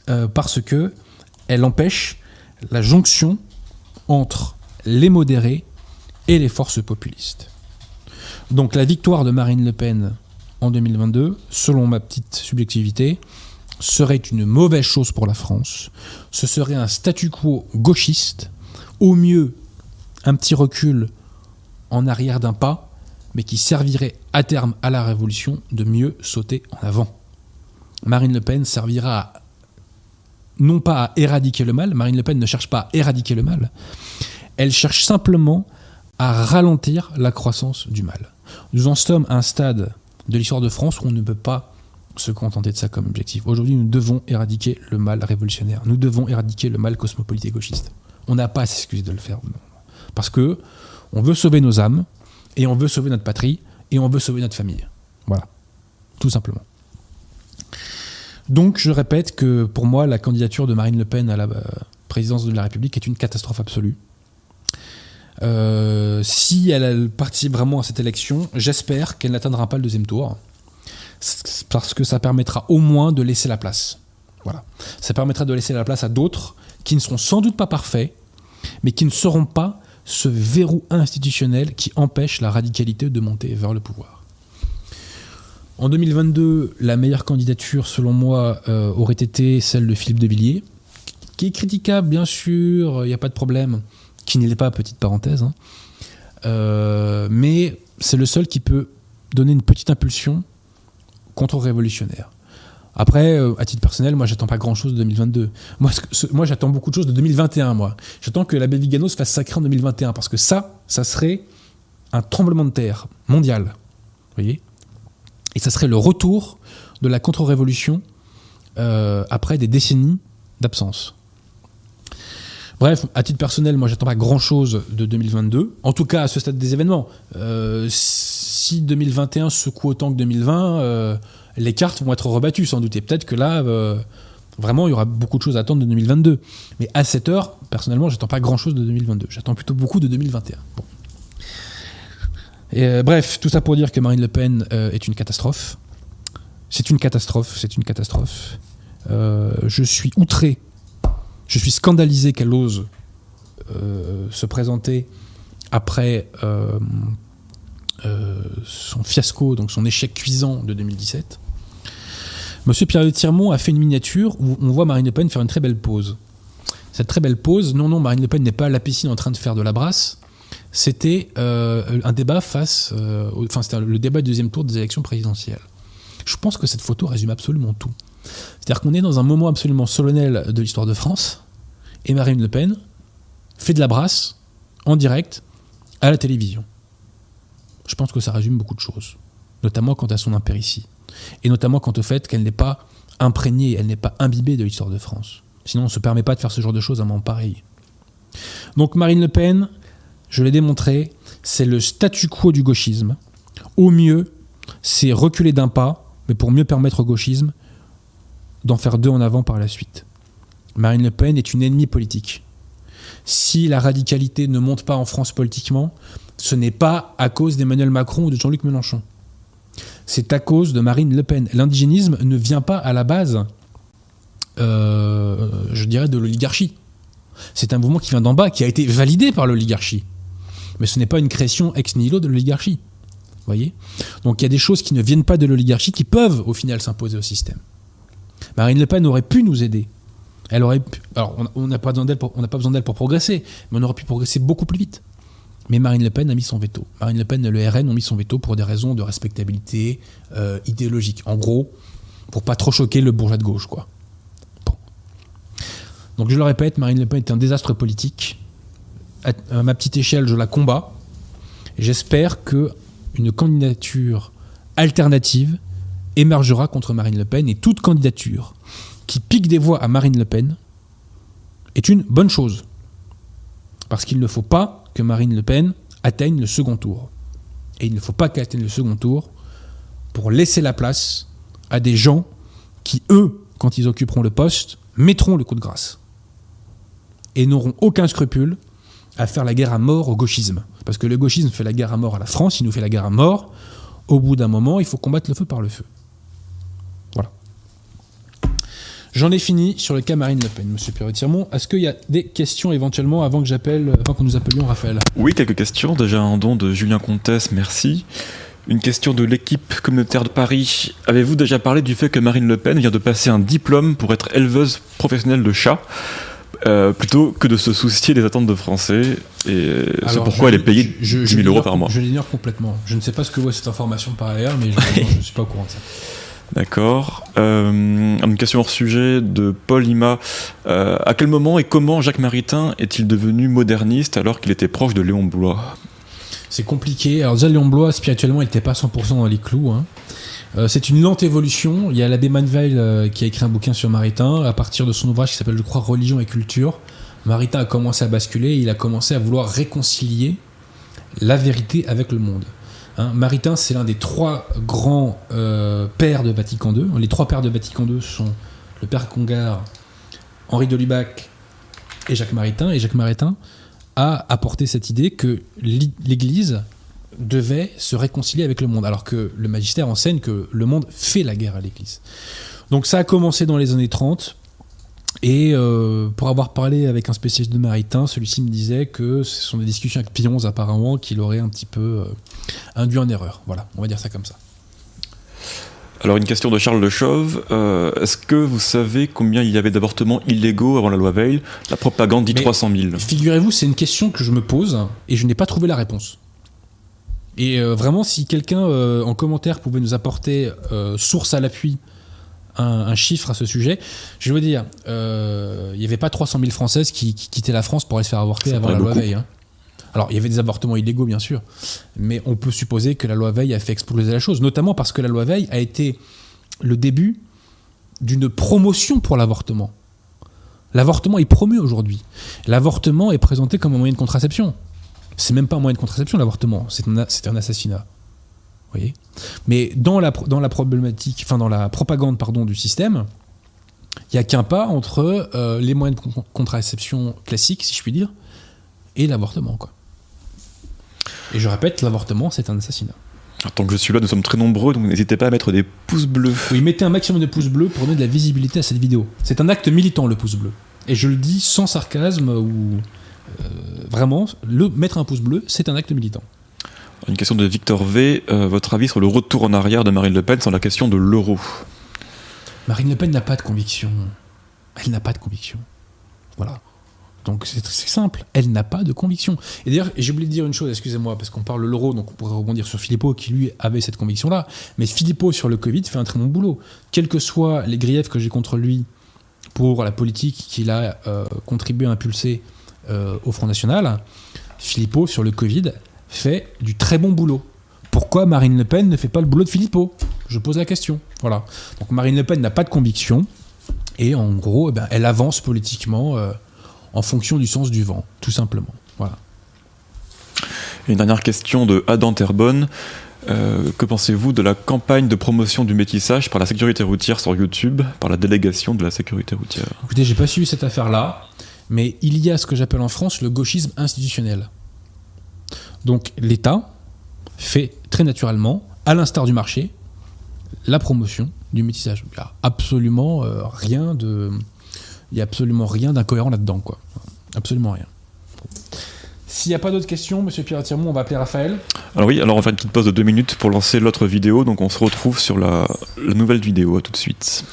euh, parce que elle empêche la jonction entre les modérés et les forces populistes. Donc la victoire de Marine Le Pen en 2022, selon ma petite subjectivité, serait une mauvaise chose pour la France. Ce serait un statu quo gauchiste, au mieux un petit recul en arrière d'un pas, mais qui servirait à terme à la Révolution de mieux sauter en avant. Marine Le Pen servira non pas à éradiquer le mal, Marine Le Pen ne cherche pas à éradiquer le mal, elle cherche simplement à ralentir la croissance du mal. Nous en sommes à un stade de l'histoire de France on ne peut pas se contenter de ça comme objectif. Aujourd'hui, nous devons éradiquer le mal révolutionnaire. Nous devons éradiquer le mal cosmopolite et gauchiste. On n'a pas à s'excuser de le faire. Parce que on veut sauver nos âmes, et on veut sauver notre patrie, et on veut sauver notre famille. Voilà. Tout simplement. Donc, je répète que pour moi, la candidature de Marine Le Pen à la euh, présidence de la République est une catastrophe absolue. Euh, si elle participe vraiment à cette élection, j'espère qu'elle n'atteindra pas le deuxième tour, parce que ça permettra au moins de laisser la place. Voilà. Ça permettra de laisser la place à d'autres qui ne seront sans doute pas parfaits, mais qui ne seront pas ce verrou institutionnel qui empêche la radicalité de monter vers le pouvoir. En 2022, la meilleure candidature, selon moi, euh, aurait été celle de Philippe de Villiers, qui est critiquable, bien sûr, il n'y a pas de problème qui n'est pas, petite parenthèse. Hein. Euh, mais c'est le seul qui peut donner une petite impulsion contre-révolutionnaire. Après, euh, à titre personnel, moi, j'attends pas grand-chose de 2022. Moi, j'attends beaucoup de choses de 2021, moi. J'attends que l'abbé Vigano se fasse sacrer en 2021, parce que ça, ça serait un tremblement de terre mondial. Vous voyez Et ça serait le retour de la contre-révolution euh, après des décennies d'absence. Bref, à titre personnel, moi, j'attends pas grand-chose de 2022. En tout cas, à ce stade des événements. Euh, si 2021 secoue autant que 2020, euh, les cartes vont être rebattues sans doute. Et peut-être que là, euh, vraiment, il y aura beaucoup de choses à attendre de 2022. Mais à cette heure, personnellement, j'attends pas grand-chose de 2022. J'attends plutôt beaucoup de 2021. Bon. Et, euh, bref, tout ça pour dire que Marine Le Pen est une catastrophe. C'est une catastrophe, c'est une catastrophe. Je suis outré, je suis scandalisé qu'elle ose euh, se présenter après euh, euh, son fiasco, donc son échec cuisant de 2017. Monsieur Pierre de Tirmont a fait une miniature où on voit Marine Le Pen faire une très belle pause. Cette très belle pause, non, non, Marine Le Pen n'est pas à la piscine en train de faire de la brasse. C'était un débat face, enfin c'était le débat du deuxième tour des élections présidentielles. Je pense que cette photo résume absolument tout. C'est-à-dire qu'on est dans un moment absolument solennel de l'histoire de France, et Marine Le Pen fait de la brasse en direct à la télévision. Je pense que ça résume beaucoup de choses, notamment quant à son impéritie, et notamment quant au fait qu'elle n'est pas imprégnée, elle n'est pas imbibée de l'histoire de France. Sinon, on ne se permet pas de faire ce genre de choses à un moment pareil. Donc Marine Le Pen, je l'ai démontré, c'est le statu quo du gauchisme. Au mieux, c'est reculer d'un pas, mais pour mieux permettre au gauchisme d'en faire deux en avant par la suite. Marine Le Pen est une ennemie politique. Si la radicalité ne monte pas en France politiquement, ce n'est pas à cause d'Emmanuel Macron ou de Jean-Luc Mélenchon. C'est à cause de Marine Le Pen. L'indigénisme ne vient pas à la base, euh, je dirais, de l'oligarchie. C'est un mouvement qui vient d'en bas, qui a été validé par l'oligarchie. Mais ce n'est pas une création ex nihilo de l'oligarchie. Voyez? Donc il y a des choses qui ne viennent pas de l'oligarchie qui peuvent au final s'imposer au système. Marine Le Pen aurait pu nous aider. Elle aurait alors on- n'a pas besoin d'elle pour, pas besoin d'elle pour progresser, mais on aurait pu progresser beaucoup plus vite. Mais Marine Le Pen a mis son veto. Marine Le Pen et le RN ont mis son veto pour des raisons de respectabilité euh, idéologique. En gros, pour pas trop choquer le bourgeois de gauche, quoi. Donc je le répète, Marine Le Pen est un désastre politique. À, à ma petite échelle, je la combats. J'espère que une candidature alternative émergera contre Marine Le Pen et toute candidature qui pique des voix à Marine Le Pen est une bonne chose. Parce qu'il ne faut pas que Marine Le Pen atteigne le second tour. Et il ne faut pas qu'elle atteigne le second tour pour laisser la place à des gens qui, eux, quand ils occuperont le poste, mettront le coup de grâce. Et n'auront aucun scrupule à faire la guerre à mort au gauchisme. Parce que le gauchisme fait la guerre à mort à la France, il nous fait la guerre à mort. Au bout d'un moment, il faut combattre le feu par le feu. Voilà. J'en ai fini sur le cas Marine Le Pen, Monsieur Pierre-Tirmont. Est-ce qu'il y a des questions éventuellement avant que j'appelle, avant que nous appelions Raphaël? Oui, quelques questions. Déjà un don de Julien Comtesse, merci. Une question de l'équipe communautaire de Paris. Avez-vous déjà parlé du fait que Marine Le Pen vient de passer un diplôme pour être éleveuse professionnelle de chats euh, plutôt que de se soucier des attentes de Français Et c'est pourquoi je- elle est payée je- je- 10 je 000 euros par mois. Je l'ignore complètement. Je ne sais pas ce que vaut cette information par ailleurs, mais je ne suis pas au courant de ça. D'accord. Euh, une question hors sujet de Paul Ima. Euh, à quel moment et comment Jacques Maritain est-il devenu moderniste alors qu'il était proche de Léon Blois? C'est compliqué. Alors déjà, Léon Blois, spirituellement, il n'était pas 100% dans les clous. hein. Euh, c'est une lente évolution. Il y a l'abbé Manveil euh, qui a écrit un bouquin sur Maritain à partir de son ouvrage qui s'appelle, je crois, Religion et culture. Maritain a commencé à basculer. Il a commencé à vouloir réconcilier la vérité avec le monde. Hein, Maritain, c'est l'un des trois grands euh, pères de Vatican II. Les trois pères de Vatican II sont le père Congar, Henri de Lubac et Jacques Maritain. Et Jacques Maritain a apporté cette idée que l'I- l'Église devait se réconcilier avec le monde, alors que le magistère enseigne que le monde fait la guerre à l'Église. Donc ça a commencé dans les années 30, et euh, pour avoir parlé avec un spécialiste de Maritain, celui-ci me disait que ce sont des discussions avec Pionze apparemment qu'il aurait un petit peu euh, induit en erreur. Voilà, on va dire ça comme ça. Alors une question de Charles Le Chauve. Euh, Est-ce que vous savez combien il y avait d'avortements illégaux avant la loi Veil? La propagande dit Mais- 300 000. Figurez-vous, c'est une question que je me pose et je n'ai pas trouvé la réponse. Et euh, vraiment, si quelqu'un euh, en commentaire pouvait nous apporter, source à l'appui, un, chiffre à ce sujet. Je veux dire, euh, il n'y avait pas 300 000 Françaises qui, quittaient la France pour aller se faire avorter avant la loi Veil. Hein. Alors, il y avait des avortements illégaux, bien sûr, mais on peut supposer que la loi Veil a fait exploser la chose, notamment parce que la loi Veil a été le début d'une promotion pour l'avortement. L'avortement est promu aujourd'hui. L'avortement est présenté comme un moyen de contraception. C'est même pas un moyen de contraception, l'avortement, c'est un, un, assassinat. Vous voyez? Mais dans la, dans la problématique, enfin dans la propagande pardon, du système, il n'y a qu'un pas entre euh, les moyens de contraception classiques, si je puis dire, et l'avortement. Quoi. Et je répète, l'avortement, c'est un assassinat. tant que je suis là, nous sommes très nombreux, donc n'hésitez pas à mettre des pouces bleus. Oui, mettez un maximum de pouces bleus pour donner de la visibilité à cette vidéo. C'est un acte militant, le pouce bleu. Et je le dis sans sarcasme ou euh, vraiment, le, mettre un pouce bleu, c'est un acte militant. Une question de Victor V. Euh, votre avis sur le retour en arrière de Marine Le Pen sur la question de l'euro Marine Le Pen n'a pas de conviction. Elle n'a pas de conviction. Voilà. Donc c'est simple, elle n'a pas de conviction. Et d'ailleurs, j'ai oublié de dire une chose, excusez-moi, parce qu'on parle de l'euro, donc on pourrait rebondir sur Philippot qui lui avait cette conviction-là. Mais Philippot sur le Covid fait un très bon boulot. Quels que soient les griefs que j'ai contre lui pour la politique qu'il a euh, contribué à impulser euh, au Front National, Philippot, sur le Covid, fait du très bon boulot. Pourquoi Marine Le Pen ne fait pas le boulot de Philippot Je pose la question. Voilà. Donc Marine Le Pen n'a pas de conviction, et en gros, eh ben, elle avance politiquement euh, en fonction du sens du vent, tout simplement. Voilà. Une dernière question de Adam Terbonne. Euh, que pensez-vous de la campagne de promotion du métissage par la sécurité routière sur YouTube, par la délégation de la sécurité routière? Écoutez, j'ai pas suivi cette affaire-là mais il y a ce que j'appelle en France le gauchisme institutionnel. Donc l'État fait très naturellement, à l'instar du marché, la promotion du métissage. Il n'y a absolument euh, rien de, il y a absolument rien d'incohérent là-dedans, quoi. Absolument rien. S'il n'y a pas d'autres questions, Monsieur Pierre Tirmont, on va appeler Raphaël. Alors oui, alors on va faire une petite pause de deux minutes pour lancer l'autre vidéo. Donc on se retrouve sur la, nouvelle vidéo. Tout de suite.